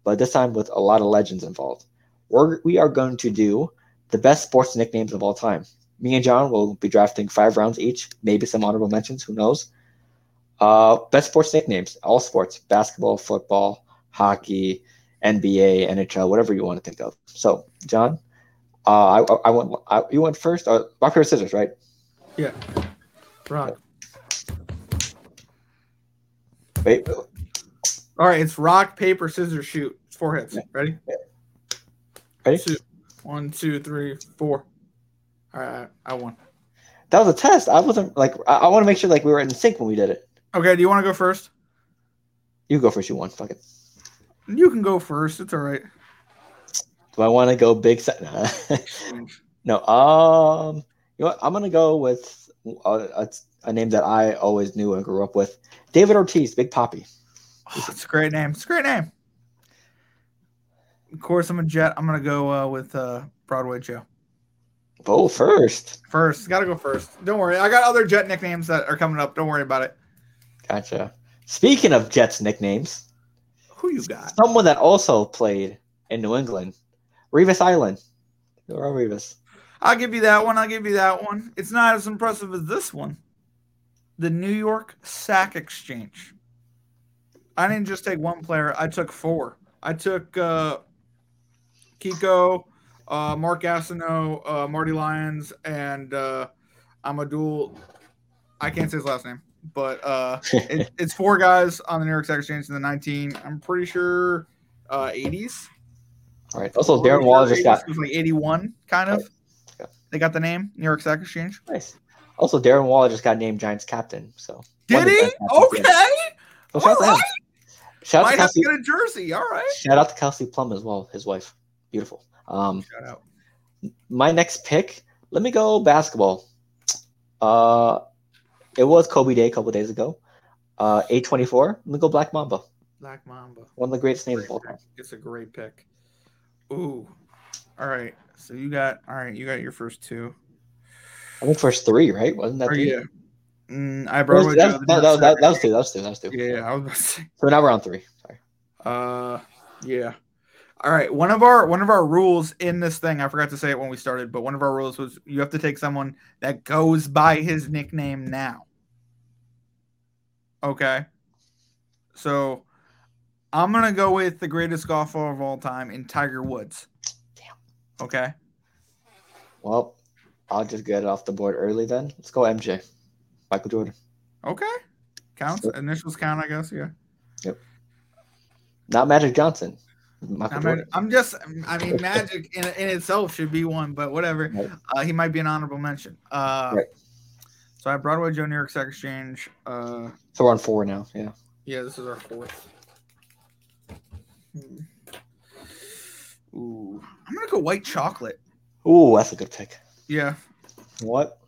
but this time with a lot of legends involved. We're, we are going to do the best sports nicknames of all time. Me and John will be drafting five rounds each, maybe some honorable mentions, who knows. Uh, best sports nicknames, all sports, basketball, football, hockey, NBA, NHL, whatever you want to think of. So, John, uh, I, I went. I, you went first. Uh, rock paper scissors, right? Yeah. Rock. Wait. All right. It's rock, paper, scissors, shoot. It's four hits. Ready? Ready? Two. One, two, three, four. All right. I won. That was a test. I wasn't like. I, I want to make sure like we were in sync when we did it. Okay. Do you want to go first? You go first. You won. Fuck it. You can go first. It's all right. Do I want to go big set? <laughs> no. Um. You know what? I'm gonna go with a, a, a name that I always knew and grew up with. David Ortiz, Big Papi. Oh, it's a great name. It's a great name. Of course, I'm a Jet. I'm gonna go uh, with uh, Broadway Joe. Oh, first. First, gotta go first. Don't worry. I got other Jet nicknames that are coming up. Don't worry about it. Gotcha. Speaking of Jets nicknames, Who you got? someone that also played in New England, Revis Island. Or Revis. I'll give you that one. I'll give you that one. It's not as impressive as this one. The New York Sack Exchange. I didn't just take one player. I took four. I took uh, Kiko, uh, Mark Gastineau, uh, Marty Lyons, and uh, Amadul. I can't say his last name, but uh, it, <laughs> it's four guys on the New York Sack Exchange in the 19. I'm pretty sure uh, 80s. All right. Also, Darren Waller just got like 81, kind of. They got the name New York Sack Exchange. nice. Also, Darren Waller just got named Giants captain. So Did he? Okay. So shout out to him. All right. Shout out Might to have to Kelsey. get a jersey. All right. Shout out to Kelsey Plum as well, his wife. Beautiful. Um, Shout out. my next pick, let me go basketball. Uh, it was Kobe Day a couple days ago. Uh, eight twenty four. Let me go Black Mamba. Black Mamba. One of the greatest names of all time. It's a great pick. Ooh. All right. So you got all right. You got your first two. I think first three, right? Wasn't that Or three? yeah. Mm, brought was, that, was, that, that, that was two. That was two. That was two. Yeah, yeah, I was about to say. So now we're on three. Sorry. Uh, yeah. All right. One of our one of our rules in this thing, I forgot to say it when we started, but one of our rules was you have to take someone that goes by his nickname now. Okay. So I'm gonna go with the greatest golfer of all time in Tiger Woods. Damn. Okay. Well, I'll just get it off the board early then. Let's go MJ. Michael Jordan. Okay. Counts. Initials count, I guess. Yeah. Yep. Not Magic Johnson. Michael I mean, Jordan. I'm just. I mean, Magic in, in itself should be one, but whatever. Right. Uh, he might be an honorable mention. Uh, Right. So I have Broadway Joe New York Sack Exchange. Uh, So we're on four now. Yeah. yeah, this is our fourth. Hmm. Ooh, I'm gonna go white chocolate. Ooh, that's a good pick. Yeah, what?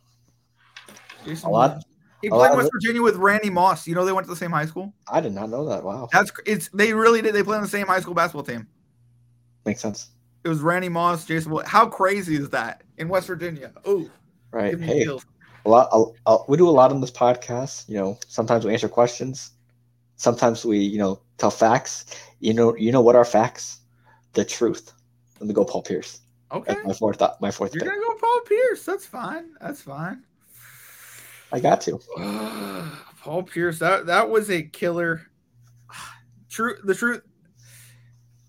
Jason A lot, He played of West Virginia with Randy Moss. You know they went to the same high school. I did not know that. Wow, That's it's they really did. They played on the same high school basketball team. makes sense. It was Randy Moss, Jason. Wood. How crazy is that in West Virginia? Oh, Right. Hey, chills. a lot. A, a, we do a lot on this podcast. You know, sometimes we answer questions. Sometimes we, you know, tell facts. You know, you know what are facts? The truth. Let me go, Paul Pierce. Okay, That's my fourth. thought- My fourth you're pick. gonna go Paul Pierce. That's fine. That's fine. I got to. <gasps> Paul Pierce. That that was a killer. <sighs> True. The truth.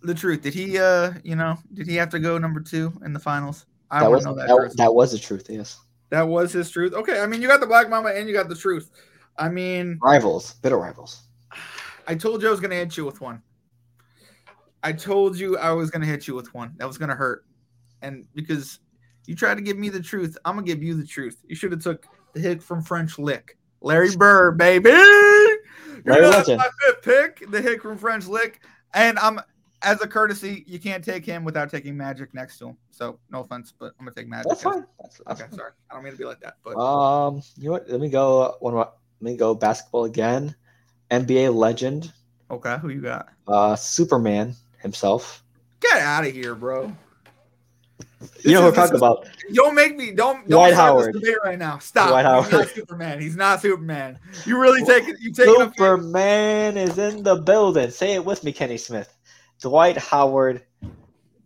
The truth. Did he? Uh, you know, did he have to go number two in the finals? I That was know that. that, that was the truth. Yes. That was his truth. Okay, I mean, you got the Black Mamba and you got the truth. I mean, Rivals, bitter rivals. I told you I was gonna hit you with one. I told you I was gonna hit you with one. That was gonna hurt, and because you tried to give me the truth, I'm gonna give you the truth. You should have took the hit from French Lick, Larry Bird, baby. You Larry know that's my fifth pick, the hit from French Lick, and I'm as a courtesy, you can't take him without taking Magic next to him. So no offense, but I'm gonna take Magic. That's fine. That's, that's Okay, fine. sorry. I don't mean to be like that, but Um, you know what? Let me go. One. more- Let me go basketball again. NBA legend, okay, who you got? uh, Superman himself. Get out of here, bro. You know who we're talking is- about? Don't make me don't don't Dwight start Howard. this debate right now. Stop. Dwight He's not Howard. Superman. He's not Superman. You really take it. You take up- Superman is in the building. Say it with me, Kenny Smith. Dwight Howard,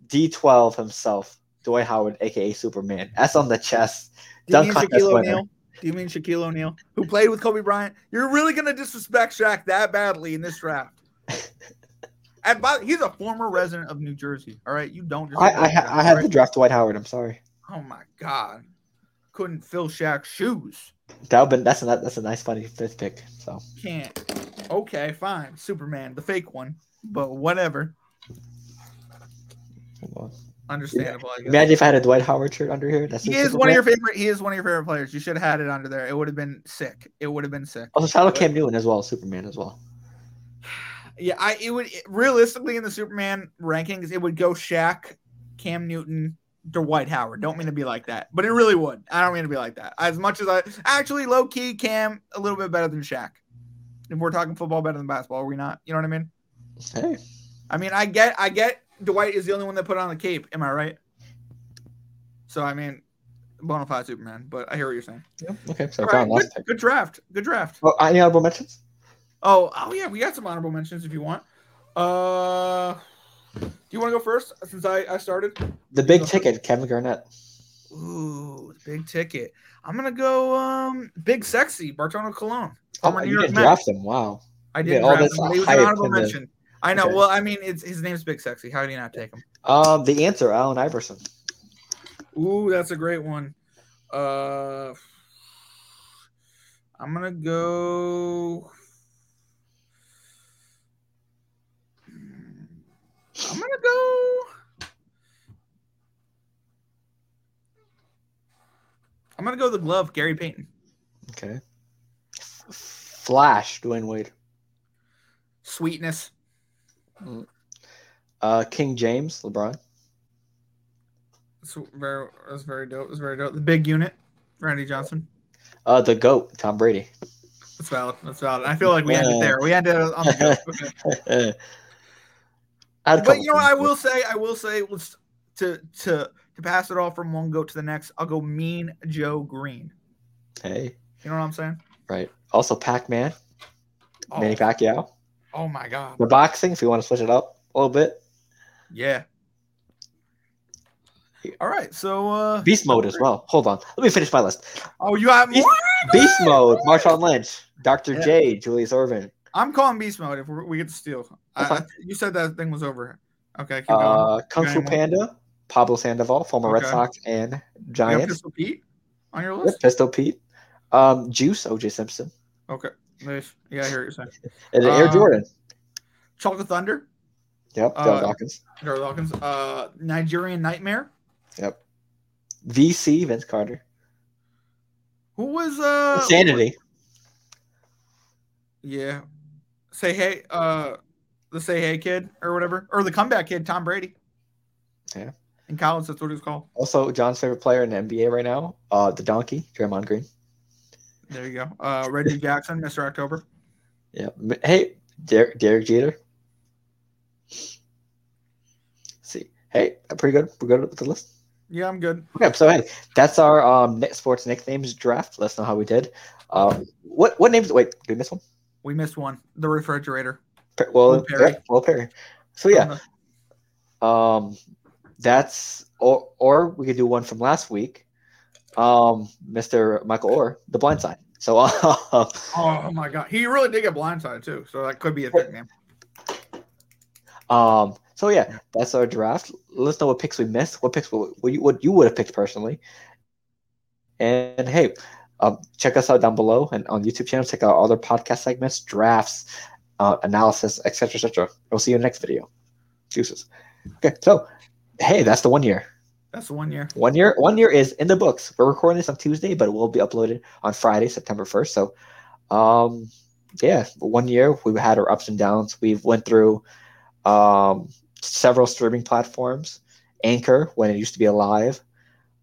D12 himself. Dwight Howard, aka Superman. That's on the chest. Do you mean Shaquille. O'Neal? Do you mean Shaquille O'Neal, who played with Kobe Bryant? You're really gonna disrespect Shaq that badly in this draft. <laughs> And by, he's a former resident of New Jersey. All right, you don't. I I, ha- I had to draft Dwight Howard. I'm sorry. Oh my god, couldn't fill Shaq's shoes. That would been that's a that's a nice funny fifth pick. So Can't. Okay, fine. Superman, the fake one, but whatever. Understandable. Imagine if I had a Dwight Howard shirt under here. That's He is one of your favorite. He is one of your favorite players. You should have had it under there. It would have been sick. It would have been sick. Also, shout out Cam Newton as well, Superman as well. Yeah, I it would realistically in the Superman rankings, it would go Shaq, Cam Newton, Dwight Howard. Don't mean to be like that, but it really would. I don't mean to be like that. As much as I actually low key Cam a little bit better than Shaq. If we're talking football better than basketball, are we not? You know what I mean? Hey, I mean, I get, I get. Dwight is the only one that put on the cape. Am I right? So I mean, bona fide Superman. But I hear what you're saying. yeah, okay. So right, good, good draft. Good draft. Oh, any honorable mentions? Oh, oh yeah, we got some honorable mentions if you want. Uh, do you want to go first since I I started? The big ticket, Kevin Garnett. Ooh, big ticket. I'm gonna go um big sexy Bartolo Colon. Oh, you didn't draft him. Wow. I did all this him. He was an honorable the- mention. I know. Okay. Well, I mean, it's his name's Big Sexy. How do you not take him? Um, the answer, Allen Iverson. Ooh, that's a great one. Uh, I'm gonna go. I'm gonna go. I'm gonna go the glove, Gary Payton. Okay. Flash, Dwyane Wade. Sweetness. Uh, King James, LeBron. That's very. That's very dope. That's very dope. The big unit, Randy Johnson. Uh, the goat, Tom Brady. That's valid. That's valid. I feel like we ended there. We ended on the goat. <laughs> Okay. But you know, what I will say, I will say, let's to to to pass it off from one goat to the next. I'll go Mean Joe Green. Hey, You know what I'm saying? right. Also, Pac-Man, Oh, Manny Pacquiao. oh my god. The boxing, if you want to switch it up a little bit. Yeah. All right. So uh Beast mode as well. Hold on. Let me finish my list. Oh, you have Beast. Beast mode, Marshawn Lynch, Dr. Yeah. J, Julius Erving. I'm calling beast mode if we get to steal. I, I, you said that thing was over. Okay. Uh, Kung Fu. Panda, Pablo Sandoval, former Red Sox and You Giants. Pistol Pete on your list? Pistol Pete. Um, Juice, OJ Simpson. Okay. Nice. Yeah, I hear what you're saying. <laughs> And Air Um, Jordan. Chocolate Thunder, Yep, uh, Dawkins. Darryl Dawkins. Uh, Nigerian Nightmare. Yep. VC, Vince Carter. Who was uh Insanity. Yeah. Say hey, uh the say hey kid or whatever. Or the comeback kid, Tom Brady. Yeah. In college, that's what he was called. Also, John's favorite player in the NBA right now, uh, the Donkey, Draymond Green. There you go. Uh, Reggie Jackson, Mr. October. Yeah. Hey, Derek, Derek Jeter. Let's see. Hey, pretty good. We're good with the list. Yeah, I'm good. Okay, so hey, that's our um sports nicknames draft. Let us know how we did. Um, what what names? Wait, did we miss one? We missed one. The refrigerator. Well, Will Perry. yeah, Will Perry. So yeah, um, that's or or we could do one from last week. Um, Mr. Michael Oher, The Blind Side. So uh, <laughs> Oh my god, he really did get blindsided too. So that could be a nickname. um, so yeah, that's our draft. Let us know what picks we missed. What picks what you what you would have picked personally. And hey, um, check us out down below and on YouTube channel. Check out other podcast segments, drafts, uh, analysis, etc., etc. We'll see you in the next video. Juices. Okay, so hey, that's the one year. That's the one year. One year, one year is in the books. We're recording this on Tuesday, but it will be uploaded on Friday, September first. So, um, yeah, one year we've had our ups and downs. We've went through um, several streaming platforms. Anchor when it used to be alive.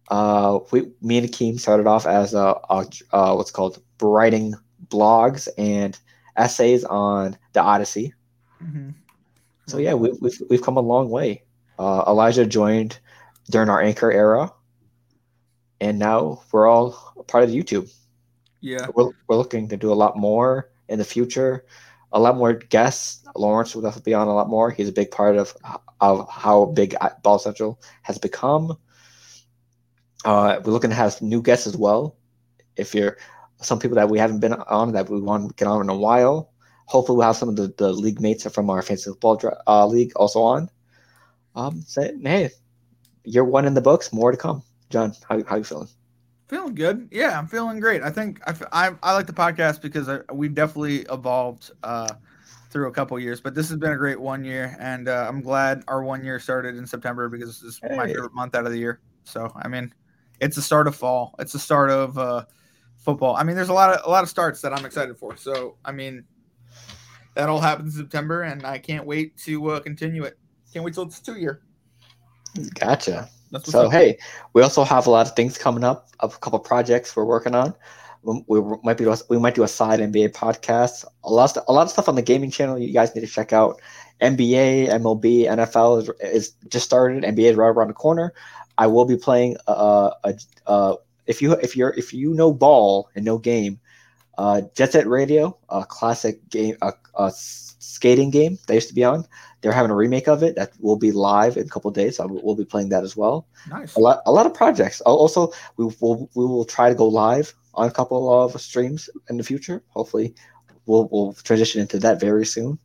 Uh, we, me and Akeem started off as a, a, a what's called writing blogs and essays on the Odyssey. Mm-hmm. So yeah, we, we've we've come a long way. Uh, Elijah joined during our anchor era, and now we're all part of YouTube. Yeah. We're, we're looking to do a lot more in the future, a lot more guests. Lawrence will definitely be on a lot more. He's a big part of of how big Baller Central has become. Uh, we're looking to have new guests as well. If you're some people that we haven't been on that we want to get on in a while, hopefully we'll have some of the, the league mates from our fantasy football uh, league also on. Um, say, hey, you're one in the books. More to come. John, how how you feeling? Feeling good. Yeah, I'm feeling great. I think I, I, I like the podcast because I, we definitely evolved uh, through a couple years, but this has been a great one year, and uh, I'm glad our one year started in September because this is my Hey. favorite month out of the year. So I mean, it's the start of fall. It's the start of uh, football. I mean, there's a lot of a lot of starts that I'm excited for. So I mean, that all happens in September, and I can't wait to uh, continue it. Can't wait till it's two year. Gotcha. So up. hey, we also have a lot of things coming up. A couple projects we're working on. We, we might be we might do a side NBA podcast. A lot of, a lot of stuff on the gaming channel. You guys need to check out. NBA, MLB, NFL is, is just started. NBA is right around the corner. I will be playing uh, a, uh if you if you're if you know ball and no game, uh, Jet Set Radio, a classic game, a, a skating game that used to be on. They're having a remake of it that will be live in a couple days. So we'll be playing that as well nice. a lot a lot of projects. Also, we will we will try to go live on a couple of streams in the future. Hopefully, we'll we'll transition into that very soon.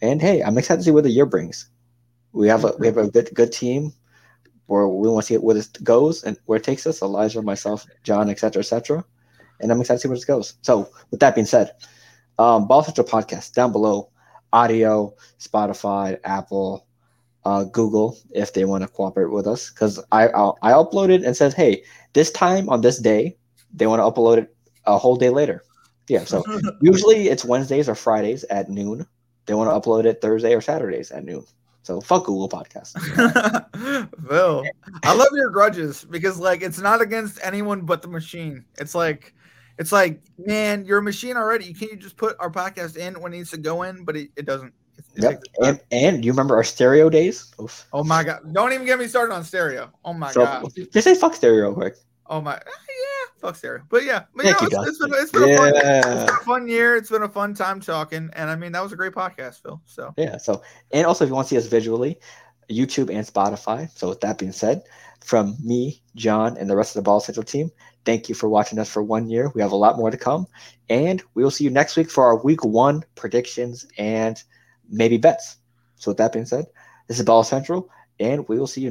And hey, I'm excited to see what the year brings. We have a we have a good good team where we want to see where this goes and where it takes us. Elijah, myself, John, etc., etc. And I'm excited to see where this goes. So, with that being said, um, Baller Central podcast down below, audio, Spotify, Apple, uh, Google if they want to cooperate with us because I I'll, I uploaded and says hey this time on this day they want to upload it a whole day later yeah so <laughs> usually it's Wednesdays or Fridays at noon they want to upload it Thursday or Saturdays at noon so fuck Google Podcast Phil, <laughs> I love your grudges because like it's not against anyone but the machine. It's like it's like, man, you're a machine already. Can't you just put our podcast in when it needs to go in? But it, it doesn't. It- it yep and, and you remember our stereo days Oof. Oh my god. Don't even get me started on stereo. Oh my so god. just say fuck stereo real quick Oh my, yeah, fuck stereo. But yeah, but Thank you you, it's, it's been, it's been a fun, it's yeah been a fun year. It's been a fun time talking, and I mean that was a great podcast, Phil. So Yeah. So, and also if you want to see us visually, YouTube and Spotify. So, with that being said, from me, John, and the rest of the Baller Central team, thank you for watching us for one year. We have a lot more to come, and we will see you next week for our week one predictions and maybe bets. So, with that being said, this is Baller Central, and we will see you.